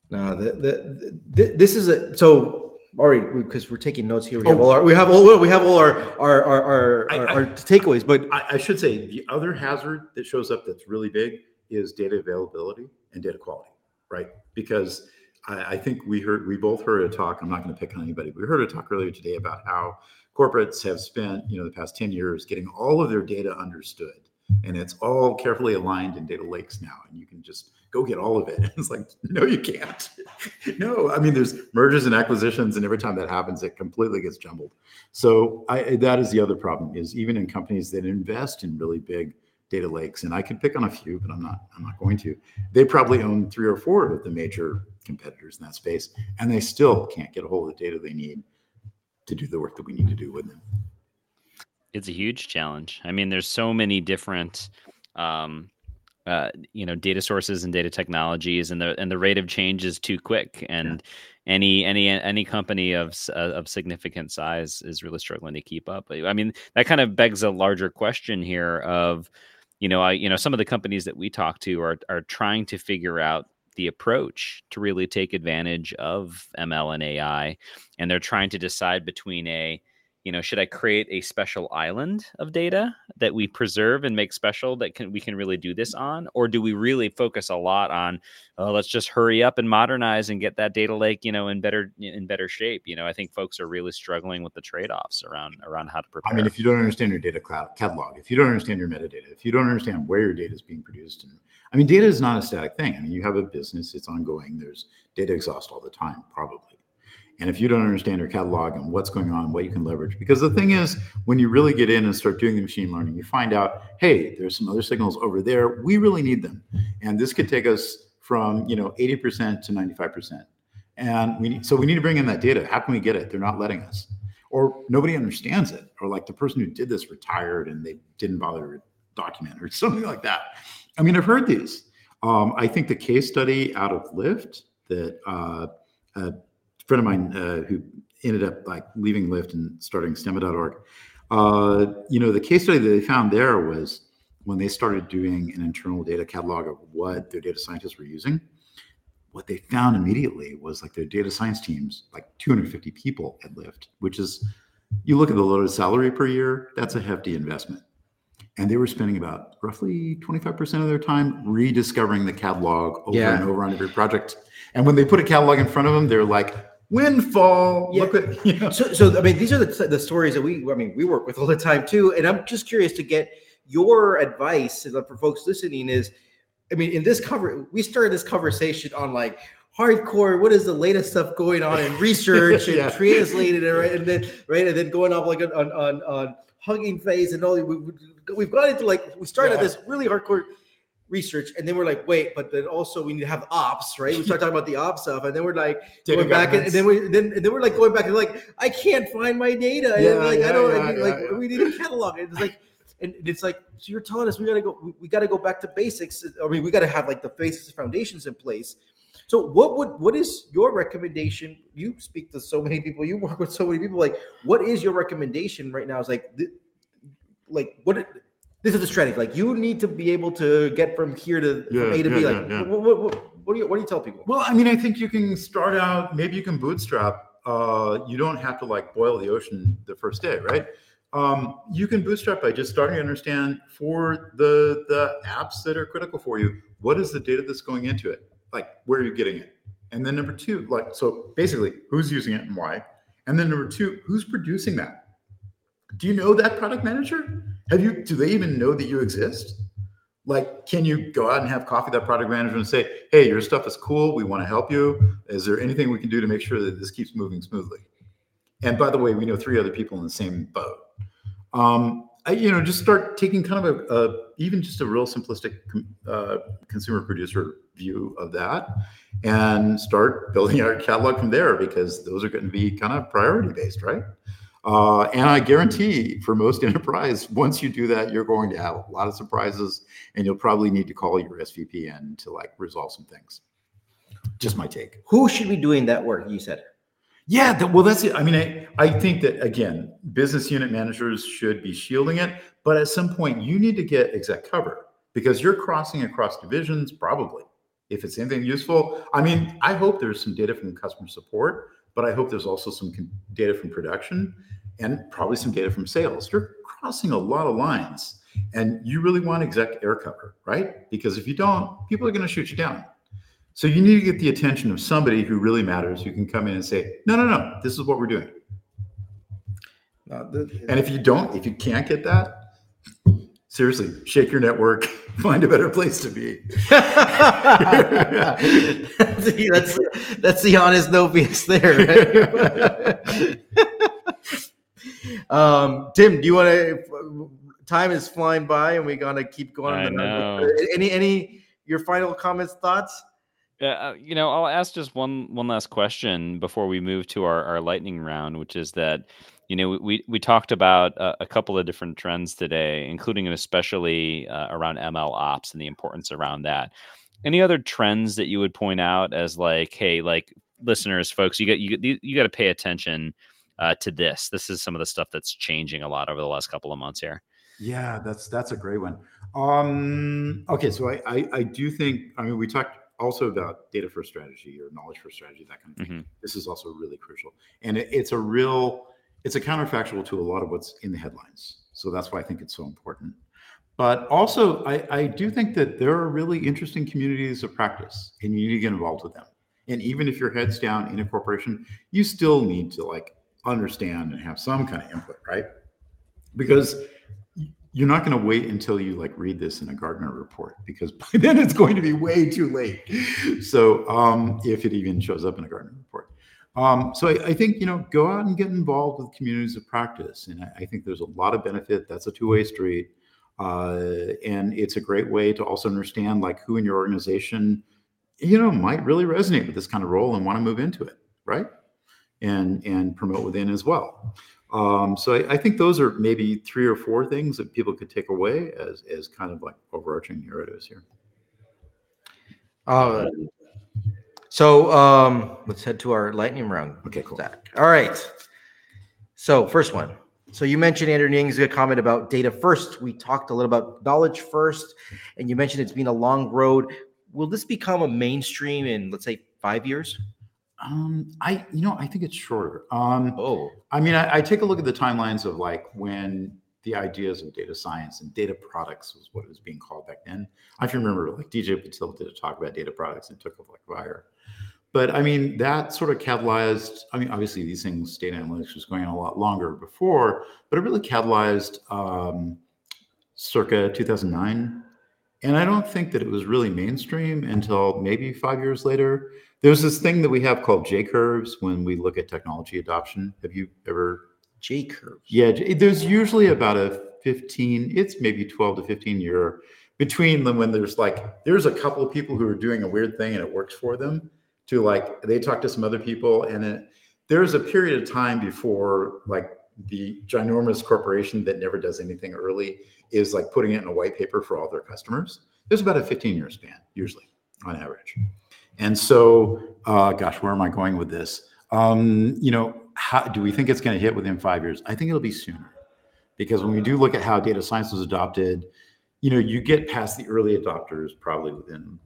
B: No, the, the, the this is a so Ari because we're taking notes here. We have
C: Oh.
B: all our we have all we have all our our our our,
C: I- I-
B: our takeaways, but
C: I, I should say the other hazard that shows up that's really big is data availability and data quality, right? Because I, I think we heard we both heard a talk. I'm not going to pick on anybody. We heard a talk earlier today about how corporates have spent you know the past 10 years getting all of their data understood, and it's all carefully aligned in data lakes now, and you can just go get all of it. It's like no, you can't. no, I mean there's mergers and acquisitions, and every time that happens, it completely gets jumbled. So I, that is the other problem is even in companies that invest in really big data lakes, and I could pick on a few, but I'm not. I'm not going to. They probably own three or four of the major competitors in that space, and they still can't get a hold of the data they need to do the work that we need to do with them.
A: It's a huge challenge. I mean, there's so many different, um, uh, you know, data sources and data technologies, and the and the rate of change is too quick. And any any any company of uh, of significant size is really struggling to keep up. I mean, that kind of begs a larger question here of, you know, I you know some of the companies that we talk to are are trying to figure out the approach to really take advantage of ML and AI, and they're trying to decide between a you know should i create a special island of data that we preserve and make special that can we can really do this on or do we really focus a lot on oh let's just hurry up and modernize and get that data lake you know in better in better shape you know i think folks are really struggling with the trade-offs around around how to prepare
C: I mean, if you don't understand your data cloud catalog, if you don't understand your metadata, if you don't understand where your data is being produced, and I mean, data is not a static thing. I mean, you have a business; it's ongoing. There's data exhaust all the time, probably. And if you don't understand your catalog and what's going on, what you can leverage, because the thing is, when you really get in and start doing the machine learning, you find out, hey, there's some other signals over there. We really need them, and this could take us from you know 80% to 95%. And we need, so we need to bring in that data. How can we get it? They're not letting us. Or nobody understands it. Or like the person who did this retired and they didn't bother to document or something like that. I mean, I've heard these. Um, I think the case study out of Lyft that uh, a friend of mine uh, who ended up like leaving Lyft and starting stemma.org, uh, you know, the case study that they found there was when they started doing an internal data catalog of what their data scientists were using, what they found immediately was like their data science teams, like 250 people at Lyft, which is, you look at the loaded salary per year, that's a hefty investment. And they were spending about roughly 25% of their time rediscovering the catalog over
B: Yeah.
C: and over on every project. And when they put a catalog in front of them, they're like, windfall.
B: Yeah.
C: Look at, you know.
B: So, so I mean, these are the, the stories that we, I mean, we work with all the time too. And I'm just curious to get your advice and for folks listening is, I mean, in this cover, we started this conversation on like hardcore. What is the latest stuff going on in research and
C: Yeah.
B: translated it, right? And then, right. And then going off like on, on, on Hugging Face and all, we, we- we've gone into like, we started
C: Yeah.
B: this really hardcore research and then we're like, wait, but then also we need to have ops, right? We start talking about the ops stuff. And then we're like,
C: Data
B: going back and, and then we then and then we're like going back and like I can't find my data. and
C: Yeah,
B: like
C: yeah,
B: I don't
C: yeah,
B: and,
C: yeah,
B: like we need a catalog. And it's like and it's like so you're telling us we gotta go we, we gotta go back to basics. I mean we gotta have like the basics foundations in place. So what would what is your recommendation? You speak to so many people, you work with so many people. Like, what is your recommendation right now? Is like th- like what this is the strategy. Like you need to be able to get from here to from A to B. Like
C: yeah, yeah.
B: What, what, what, what do you what do you tell people?
C: Well, I mean, I think you can start out. Maybe you can bootstrap. Uh, you don't have to like boil the ocean the first day, right? Um, you can bootstrap by just starting to understand for the the apps that are critical for you. What is the data that's going into it? Like, where are you getting it? And then number two, like, so basically, who's using it and why? And then number two, who's producing that? Do you know that product manager? Have you? Do they even know that you exist? like can you go out and have coffee with that product manager and say hey your stuff is cool we want to help you is there anything we can do to make sure that this keeps moving smoothly and by the way we know three other people in the same boat um, I, you know just start taking kind of a, a even just a real simplistic uh, consumer producer view of that and start building our catalog from there because those are going to be kind of priority based right uh, and I guarantee for most enterprise, once you do that, you're going to have a lot of surprises, and you'll probably need to call your SVP in to like resolve some things. Just my take.
B: Who should be doing that work? You said.
C: Yeah, well, that's it. I mean, I, I think that again, business unit managers should be shielding it, but at some point, you need to get exec cover because you're crossing across divisions, probably. If it's anything useful, I mean, I hope there's some data from customer support, but I hope there's also some data from production and probably some data from sales. You're crossing a lot of lines, and you really want exec air cover, right? Because if you don't, people are going to shoot you down. So you need to get the attention of somebody who really matters, who can come in and say, no, no, no, this is what we're doing. And if you don't, if you can't get that, seriously, shake your network, find a better place to be.
B: See, that's that's the honest no BS there. right? um, Tim, do you want to? Time is flying by, and we gotta keep going.
A: I know.
B: Any any your final comments, thoughts?
A: Uh, uh, you know, I'll ask just one one last question before we move to our, our lightning round, which is that, you know, we we talked about uh, a couple of different trends today, including and especially uh, around ML ops and the importance around that. Any other trends that you would point out as like, hey, like listeners, folks, you got you you, got to pay attention uh, to this. This is some of the stuff that's changing a lot over the last couple of months here.
C: Yeah, that's that's a great one. Um, okay, so I, I I do think I mean we talked also about data first strategy or knowledge first strategy that kind of thing.
A: Mhm.
C: This is also really crucial, and it, it's a real it's a counterfactual to a lot of what's in the headlines. So that's why I think it's so important. But also, I, I do think that there are really interesting communities of practice, and you need to get involved with them. And even if your head's down in a corporation, you still need to like understand and have some kind of input, right? Because you're not going to wait until you like read this in a Gartner report because by then it's going to be way too late. So um, if it even shows up in a Gartner report. Um, so I, I think you know go out and get involved with communities of practice, and I, I think there's a lot of benefit. That's a two-way street, uh, and it's a great way to also understand like who in your organization you know, might really resonate with this kind of role and want to move into it, right? And and promote within as well. Um, so I, I, think those are maybe three or four things that people could take away as as kind of like overarching narratives here.
B: Uh, so um, let's head to our lightning round.
C: Okay, cool.
B: All right. So first one. So you mentioned Andrew Ng's good comment about data first. We talked a little about knowledge first, and you mentioned it's been a long road. Will this become a mainstream in let's say five years?
C: Um, I you know I think it's shorter. Um,
B: oh,
C: I mean I, I take a look at the timelines of like when the ideas of data science and data products was what it was being called back then. I can remember like DJ Patil did a talk about data products and took off like fire. But I mean, that sort of catalyzed, I mean, obviously these things, data analytics was going on a lot longer before, but it really catalyzed um, circa 2009. And I don't think that it was really mainstream until maybe five years later. There's this thing that we have called J curves when we look at technology adoption. Have you ever
B: J curves.
C: Yeah, there's usually about a 15, it's maybe 12 to 15 year between them when there's like, there's a couple of people who are doing a weird thing and it works for them to like, they talk to some other people and it, there's a period of time before like the ginormous corporation that never does anything early is like putting it in a white paper for all their customers. There's about a 15 year span usually on average. And so, uh, gosh, where am I going with this? Um, you know, how do we think it's going to hit within five years? I think it'll be sooner because when we do look at how data science was adopted, you know, you get past the early adopters probably within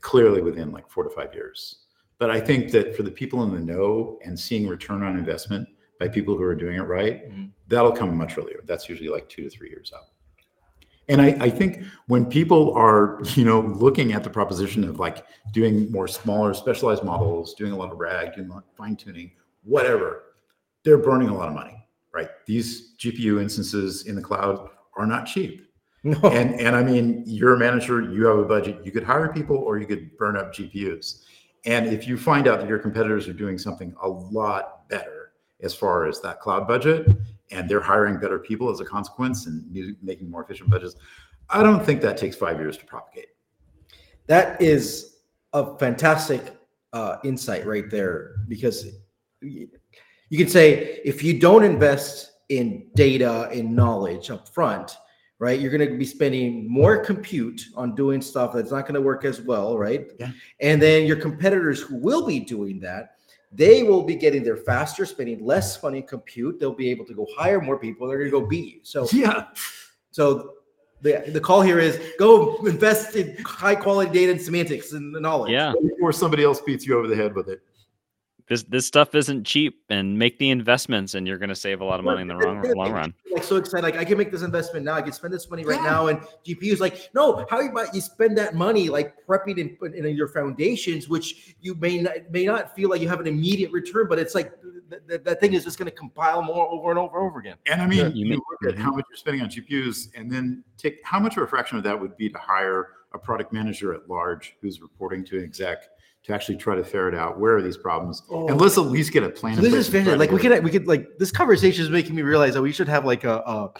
C: clearly within like four to five years. But I think that for the people in the know and seeing return on investment by people who are doing it right, mm-hmm. that'll come much earlier. That's usually like two to three years out. And I, I, think when people are, you know, looking at the proposition of like doing more smaller specialized models, doing a lot of RAG, doing fine tuning, whatever, they're burning a lot of money, right? These GPU instances in the cloud are not cheap. No. And and I mean, you're a manager, you have a budget, you could hire people or you could burn up GPUs. And if you find out that your competitors are doing something a lot better as far as that cloud budget, and they're hiring better people as a consequence and making more efficient budgets, I don't think that takes five years to propagate.
B: That is a fantastic uh, insight right there because you can say if you don't invest in data in knowledge up front, right, you're going to be spending more compute on doing stuff that's not going to work as well, right?
C: Yeah.
B: And then your competitors who will be doing that, they will be getting there faster, spending less money compute. They'll be able to go hire more people. They're going to go beat you. So
C: yeah.
B: So the, the call here is go invest in high quality data and semantics and knowledge.
A: Yeah.
C: Or somebody else beats you over the head with it
A: this this stuff isn't cheap and make the investments and you're going to save a lot of money in the long, long run
B: like so excited like i can make this investment now i can spend this money right yeah. now and gpus like no how about you spend that money like prepping in, in, your foundations which you may not may not feel like you have an immediate return but it's like th- th- that thing is just going to compile more over and over and over again
C: and i mean yeah. you, you look at how much you're spending on gpus and then take how much of a fraction of that would be to hire a product manager at large who's reporting to an exec to actually try to ferret out where are these problems oh. and let's at least get a plan.
B: So this is fantastic. Like we could we could like this conversation is making me realize that we should have like a. a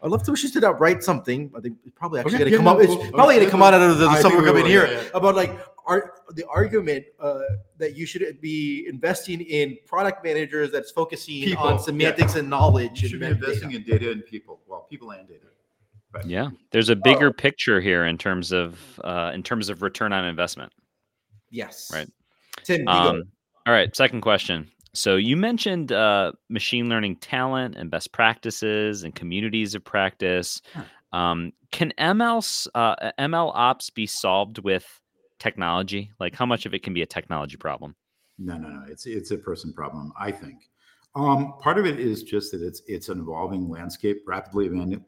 B: I'd love to wish to write something. I think it's probably actually okay, going to yeah, come up. It's probably going to come out of the, the summer coming here yeah, yeah. about like our, the argument uh, that you should be investing in product managers that's focusing people, on semantics and knowledge.
C: You should
B: and
C: be investing data. in data and people. Well, people and data.
A: Right. Yeah, there's a bigger oh. picture here in terms of uh, in terms of return on investment.
B: Yes.
A: Right.
B: Tim,
A: um, all right. Second question. So you mentioned uh, machine learning talent and best practices and communities of practice. Um, can ML uh, ML ops be solved with technology? Like, how much of it can be a technology problem?
C: No, no, no. It's it's a person problem. I think. Um, part of it is just that it's it's an evolving landscape, rapidly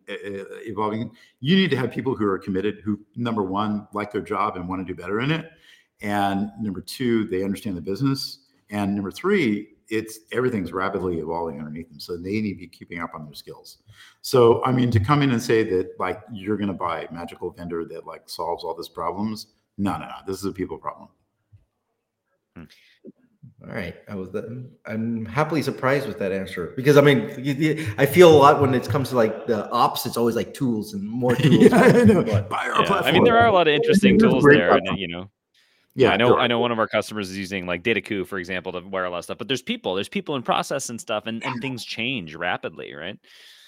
C: evolving. You need to have people who are committed, who number one like their job and want to do better in it, and number two, they understand the business. And number three, it's everything's rapidly evolving underneath them. So they need to be keeping up on their skills. So I mean, to come in and say that like you're gonna buy a magical vendor that like solves all these problems, no, no, no. This is a people problem.
B: Hmm. All right, I was. I'm happily surprised with that answer because I mean, I feel a lot when it comes to like the ops. It's always like tools and more tools. yeah,
A: I know. Buy our yeah, platform. I mean, there are a lot of interesting tools there, and, you know Yeah, I know. I know one of our customers is using like Dataiku, for example, to wire a lot of stuff. But there's people, there's people in process and stuff, and, and things change rapidly, right?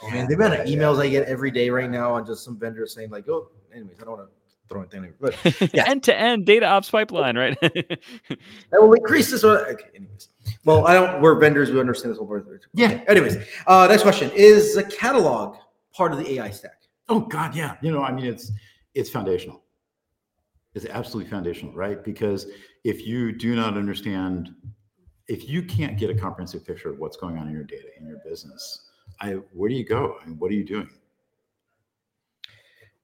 B: Oh man, the amount of emails I get every day right now on just some vendors saying like, "Oh, anyways, I don't want to throw anything." But
A: yeah, end to end data ops pipeline, right?
B: that will increase this one. Okay, anyways, well, I don't. We're vendors. We understand this whole. Word.
C: Yeah.
B: Anyways, uh, next question is the catalog part of the AI stack?
C: Oh God, yeah. You know, I mean, it's it's foundational. It's absolutely foundational, right? Because if you do not understand, if you can't get a comprehensive picture of what's going on in your data in your business, I where do you go? I mean, what are you doing?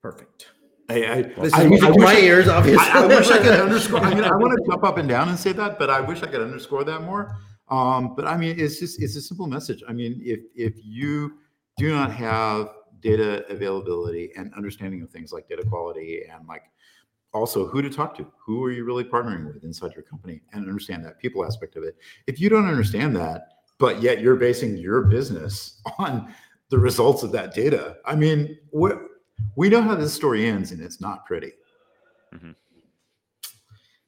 B: Perfect.
C: I, I,
B: this is music to my I, ears, obviously.
C: I, I, wish I could underscore. I mean, I want to jump up and down and say that, but I wish I could underscore that more. Um, but I mean, it's just it's a simple message. I mean, if if you do not have data availability and understanding of things like data quality and like also who to talk to who are you really partnering with inside your company and understand that people aspect of it. If you don't understand that but yet you're basing your business on the results of that data i mean we know how this story ends and it's not pretty.
B: Mm-hmm.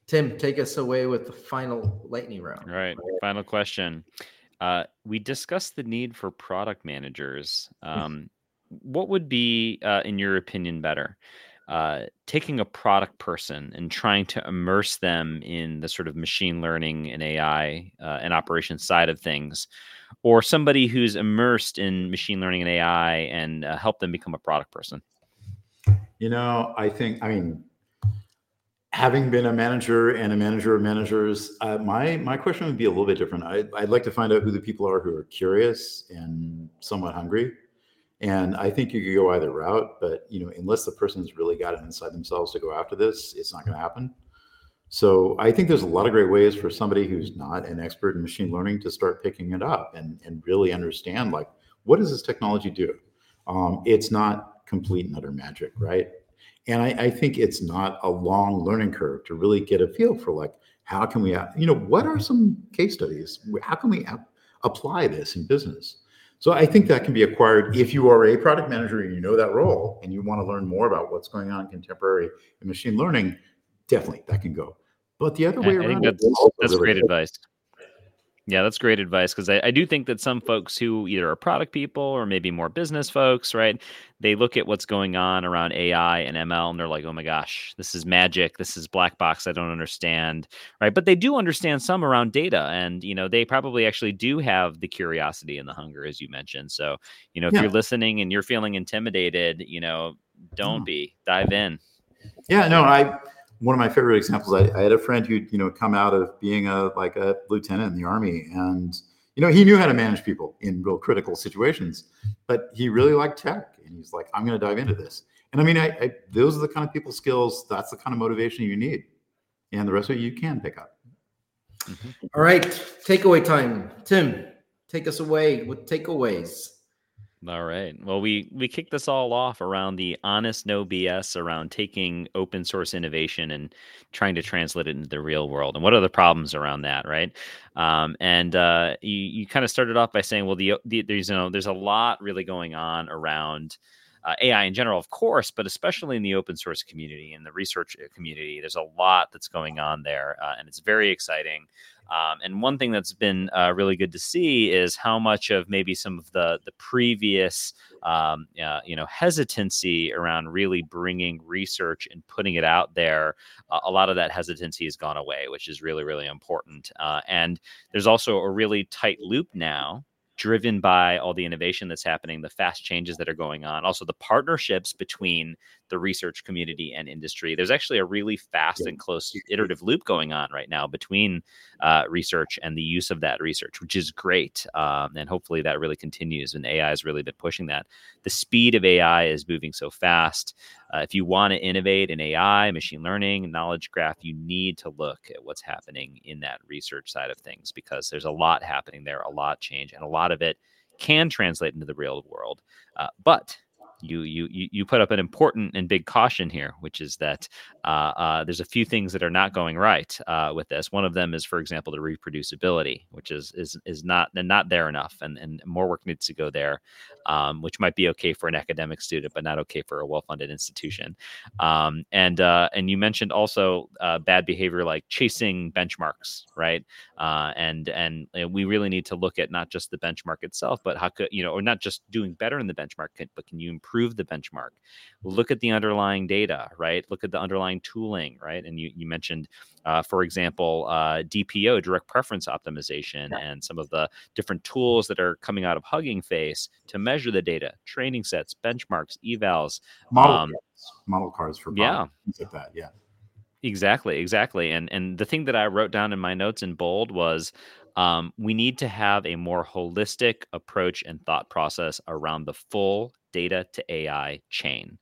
B: tim take us away with the final lightning round.
A: All right. Final question. Uh, we discussed the need for product managers. Um, what would be, uh, in your opinion, better? Uh, taking a product person and trying to immerse them in the sort of machine learning and AI uh, and operations side of things, or somebody who's immersed in machine learning and AI and uh, help them become a product person?
C: You know, I think, I mean, having been a manager and a manager of managers, uh, my my question would be a little bit different. I, I'd like to find out who the people are who are curious and somewhat hungry and I think you could go either route, but you know, unless the person's really got it inside themselves to go after this, it's not going to happen. So I think there's a lot of great ways for somebody who's not an expert in machine learning to start picking it up and, and really understand like what does this technology do? Um, it's not complete and utter magic, right? And I, I think it's not a long learning curve to really get a feel for like how can we, you know, what are some case studies? How can we ap- apply this in business? So I think that can be acquired if you are a product manager and you know that role and you want to learn more about what's going on in contemporary and machine learning, definitely that can go. But the other way I, around,
A: that's, that's really great good. advice. Yeah, that's great advice because I, I, do think that some folks who either are product people or maybe more business folks, right? They look at what's going on around AI and ML and they're like, oh my gosh, this is magic. This is black box. I don't understand, right? But they do understand some around data and, you know, they probably actually do have the curiosity and the hunger, as you mentioned. So, you know, if yeah. you're listening and you're feeling intimidated, you know, don't mm. be, dive in.
C: Yeah, no, I, one of my favorite examples I, I, had a friend who you know come out of being a like a lieutenant in the army and you know he knew how to manage people in real critical situations but he really liked tech and he's like i'm going to dive into this. And i mean I, I, those are the kind of people skills that's the kind of motivation you need and the rest of it you can pick up.
B: Mm-hmm. All right takeaway time. Tim take us away with takeaways
A: all right. Well, we we kicked this all off around the honest no BS around taking open source innovation and trying to translate it into the real world. And what are the problems around that, right? Um, and uh, you you kind of started off by saying, well, the, the there's you know there's a lot really going on around uh, AI in general, of course, but especially in the open source community and the research uh, community. There's a lot that's going on there, uh, and it's very exciting. Um, and one thing that's been uh, really good to see is how much of maybe some of the the previous um, uh, you know hesitancy around really bringing research and putting it out there. Uh, a lot of that hesitancy has gone away, which is really really important. Uh, and there's also a really tight loop now driven by all the innovation that's happening, the fast changes that are going on, also the partnerships between the research community and industry. There's actually a really fast and close iterative loop going on right now between uh, research and the use of that research, which is great. Um, and hopefully that really continues. And AI has really been pushing that. The speed of AI is moving so fast. Uh, if you want to innovate in AI, machine learning, knowledge graph, you need to look at what's happening in that research side of things because there's a lot happening there, a lot change, and a lot of it can translate into the real world. Uh, but you you you put up an important and big caution here, which is that uh, uh, there's a few things that are not going right uh, with this. One of them is, for example, the reproducibility, which is is is not not there enough, and and more work needs to go there, um, which might be okay for an academic student, but not okay for a well-funded institution. Um, and uh, and you mentioned also uh, bad behavior like chasing benchmarks, right? Uh, and and we really need to look at not just the benchmark itself, but how could you know, or not just doing better in the benchmark, but can you improve the benchmark? Look at the underlying data, right? Look at the underlying tooling, right? And you you mentioned, uh, for example, uh, DPO, direct preference optimization, yeah. and some of the different tools that are coming out of Hugging Face to measure the data, training sets, benchmarks, evals,
C: model um, cards, model cards for
A: yeah,
C: things like that, yeah.
A: Exactly, exactly. And and the thing that I wrote down in my notes in bold was um, we need to have a more holistic approach and thought process around the full data to AI chain.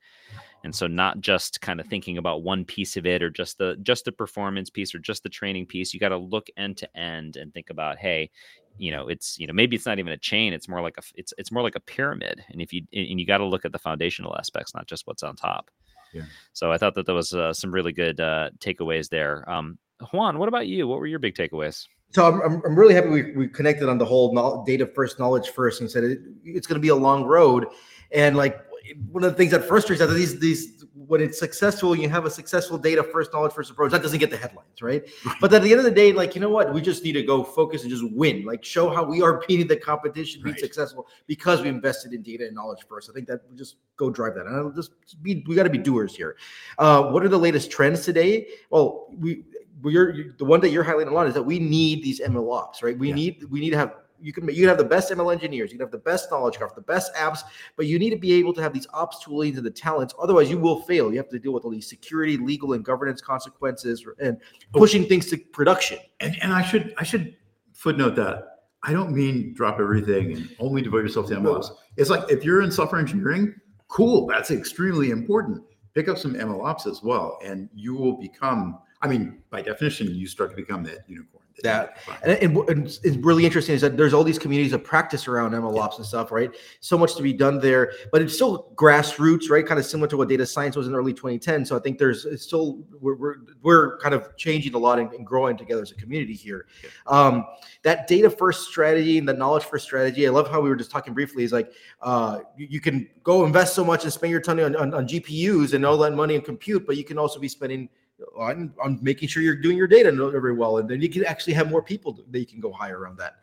A: And so not just kind of thinking about one piece of it or just the just the performance piece or just the training piece. You got to look end to end and think about, hey, you know, it's you know maybe it's not even a chain. It's more like a it's it's more like a pyramid. And if you and you got to look at the foundational aspects, not just what's on top. Yeah. So I thought that there was uh, some really good uh, takeaways there. Um, Juan, what about you? What were your big takeaways?
B: So I'm, I'm, I'm really happy we, we connected on the whole data first, knowledge first, and said it, it's going to be a long road. And like one of the things that frustrates us these these when it's successful, you have a successful data first, knowledge first approach. That doesn't get the headlines, right? But at the end of the day, like you know what, we just need to go focus and just win. Like show how we are beating the competition, be right. successful because we invested in data and knowledge first. I think that we just go drive that, and I'll just be we got to be doers here. Uh, what are the latest trends today? Well, we we're the one that you're highlighting a lot is that we need these ML ops, right? We yeah. need we need to have you can you can have the best ML engineers, you can have the best knowledge graph, the best apps, but you need to be able to have these ops toolings and the talents. Otherwise, you will fail. You have to deal with all these security, legal, and governance consequences, and oh. pushing things to production.
C: And and I should I should footnote that I don't mean drop everything and only devote yourself to MLOps. It's like if you're in software engineering, cool, that's extremely important. Pick up some MLOps as well, and you will become. I mean, by definition, you start to become that unicorn
B: that and, and, and, it's really interesting is that there's all these communities of practice around MLOps and stuff, right? So much to be done there, but it's still grassroots, right? Kind of similar to what data science was in early 2010. So I think there's it's still we're we're, we're kind of changing a lot and, and growing together as a community here. Um, that data first strategy and the knowledge first strategy. I love how we were just talking briefly. Is like uh, you, you, can go invest so much and spend your money on, on, on GPUs and all that money and compute, but you can also be spending on, on making sure you're doing your data very well. And then you can actually have more people that you can go hire on that.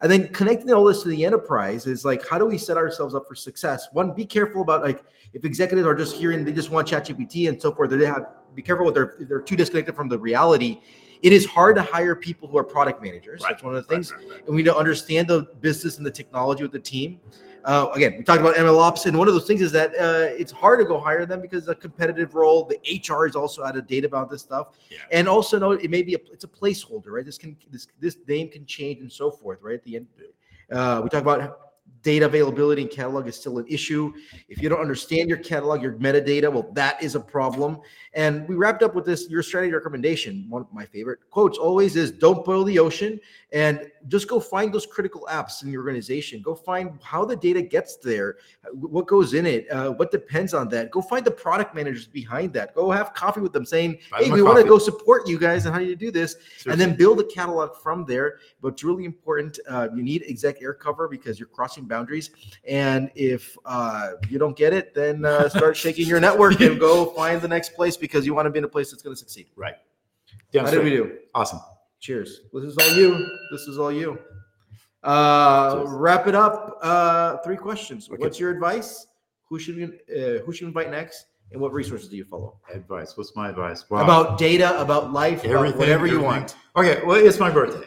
B: And then connecting all this to the enterprise is like, how do we set ourselves up for success? One, be careful about like if executives are just hearing they just want ChatGPT and so forth. They have be careful with their they're too disconnected from the reality. It is hard to hire people who are product managers. Right. That's one of the things, right, right, and we need to understand the business and the technology with the team. Uh, again, we talked about ML ops, and one of those things is that uh, it's hard to go hire them because a competitive role. The HR is also out of date about this stuff, yeah. and also know it may be a, it's a placeholder, right? This can this this name can change and so forth, right? At the end, uh, we talk about data availability and catalog is still an issue. If you don't understand your catalog, your metadata, well, that is a problem. And we wrapped up with this your strategy recommendation. One of my favorite quotes always is don't boil the ocean and just go find those critical apps in your organization. Go find how the data gets there, what goes in it, uh, what depends on that. Go find the product managers behind that. Go have coffee with them saying, hey, we want to go support you guys and how do you do this? Seriously. And then build a catalog from there. But it's really important. Uh, you need exec air cover because you're crossing boundaries. And if uh, you don't get it, then uh, start shaking your network and go find the next place because you want to be in a place that's going to succeed.
C: Right.
B: How did we do?
C: Awesome.
B: Cheers. This is all you. This is all you. Uh, wrap it up. Uh, three questions. Okay. What's your advice? Who should we uh, who should we invite next? And what resources do you follow?
C: Advice. What's my advice? Wow.
B: About data, about life, everything, about whatever everything. you want.
C: Okay. Well, it's my birthday.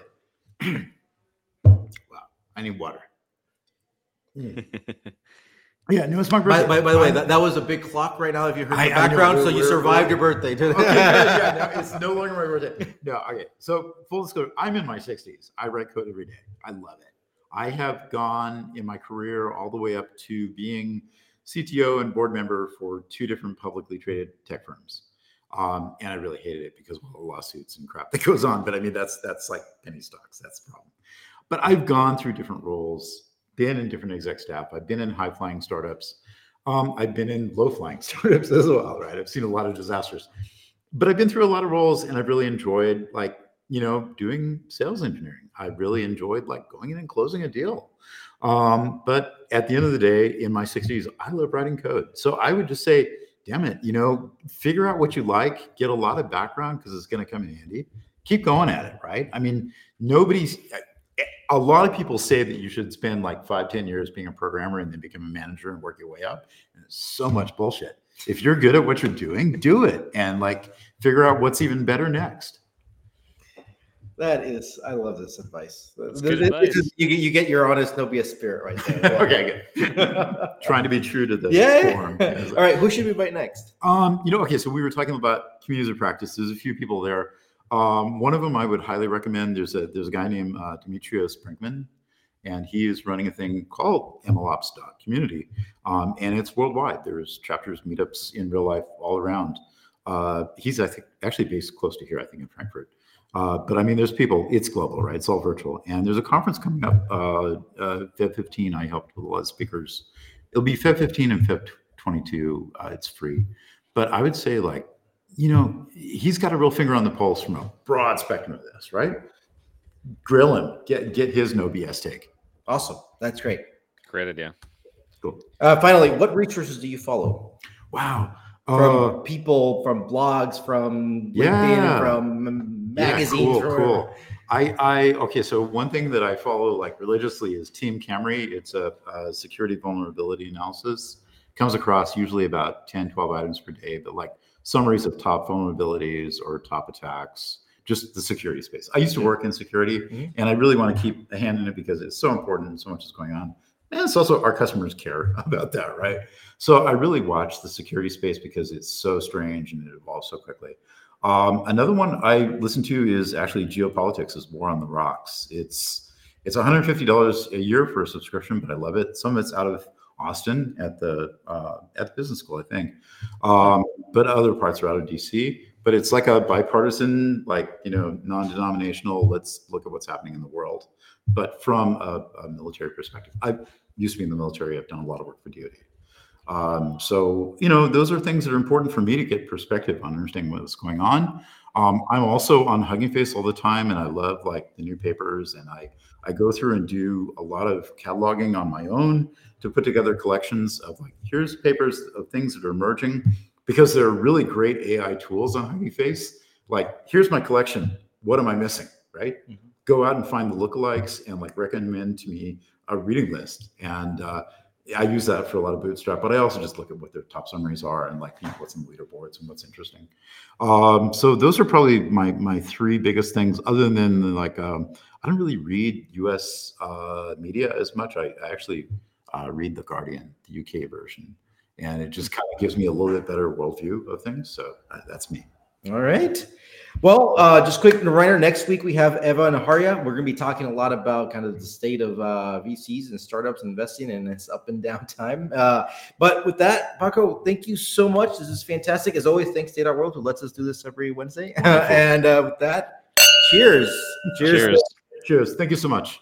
C: wow. I need water. Yeah, no, it's my birthday.
B: By, by, by the way, that, that was a big clock right now. If you heard I, the background, know, so you survived your birthday.
C: okay, yeah, no, it's no longer my birthday. No, okay. So full disclosure, I'm in my 60s. I write code every day. I love it. I have gone in my career all the way up to being CTO and board member for two different publicly traded tech firms. Um, and I really hated it because of all the lawsuits and crap that goes on. But I mean, that's that's like penny stocks. That's the problem. But I've gone through different roles been in different exec staff. I've been in high flying startups. Um, I've been in low flying startups as well, right? I've seen a lot of disasters, but I've been through a lot of roles and I've really enjoyed like, you know, doing sales engineering. I really enjoyed like going in and closing a deal. Um, but at the end of the day, in my 60s, I love writing code. So I would just say, damn it, you know, figure out what you like, get a lot of background because it's going to come in handy. Keep going at it, right? I mean, nobody's a lot of people say that you should spend like five, ten years being a programmer and then become a manager and work your way up. And it's so much bullshit. If you're good at what you're doing, do it and like figure out what's even better next.
B: That is, I love this advice.
A: That's
B: This-
A: good
B: this
A: advice.
B: is- you, get- you get your honest, no BS spirit right there.
C: okay, good. Trying to be true to the
B: yeah.
C: form.
B: All right, who should we invite next?
C: Um, you know, okay, so we were talking about communities of practice. There's a few people there. Um, one of them I would highly recommend. There's a there's a guy named uh, Demetrios Brinkman, and he is running a thing called MLOps.community, um, and it's worldwide. There's chapters, meetups in real life all around. Uh, he's I think actually based close to here, I think in Frankfurt. Uh, but I mean, there's people. It's global, right? It's all virtual, and there's a conference coming up, uh, uh, Feb 15. I helped with a lot of speakers. It'll be Feb 15 and Feb 22. Uh, it's free, but I would say like you know, he's got a real finger on the pulse from a broad spectrum of this, right? Grill him, get get his no BS take.
B: Awesome. That's great.
A: Great idea.
C: Cool.
B: Uh, finally, what resources do you follow?
C: Wow.
B: From
C: Uh,
B: people, from blogs, from
C: Yeah.
B: LinkedIn, from
C: yeah,
B: magazines.
C: cool,
B: or
C: cool. I, I okay. So one thing that I follow like religiously is Team Cymru. It's a, a security vulnerability analysis. Comes across usually about 10, 12 items per day, but like summaries of top vulnerabilities or top attacks, just the security space. I used to work in security
B: Mhm.
C: and I really want to keep a hand in it because it's so important and so much is going on. And it's also our customers care about that, right? So I really watch the security space because it's so strange and it evolves so quickly. Um, another one I listen to is actually geopolitics is war on the rocks. It's it's $150 a year for a subscription, but I love it. Some of it's out of Austin at the uh, at the business school, I think, um, but other parts are out of DC. But it's like a bipartisan, like you know, non-denominational. Let's look at what's happening in the world, but from a, a military perspective. I used to be in the military. I've done a lot of work for DoD. Um, so, you know, those are things that are important for me to get perspective on understanding what's going on. Um, I'm also on Hugging Face all the time, and I love like the new papers, and I I go through and do a lot of cataloging on my own to put together collections of like here's papers of things that are emerging because there are really great AI tools on Hugging Face. Like here's my collection. What am I missing? Right?
B: Mhm.
C: Go out and find the lookalikes and like recommend to me a reading list and. Uh, I use that for a lot of bootstrap, but I also just look at what their top summaries are and like you know what's in the leaderboards and what's interesting. Um, so those are probably my my three biggest things. Other than like um, I don't really read U.S. Uh, media as much. I, I actually uh, read the Guardian, the UK version, and it just kind of gives me a little bit better worldview of things. So uh, that's me.
B: All right. Well, uh, just quick reminder next week we have Eva and Harya. We're going to be talking a lot about kind of the state of uh, VCs and startups investing and its up and down time. Uh, but with that, Paco, thank you so much. This is fantastic. As always, thanks to Data World who lets us do this every Wednesday. and uh, with that, cheers.
A: Cheers.
C: Cheers. Thank you so much.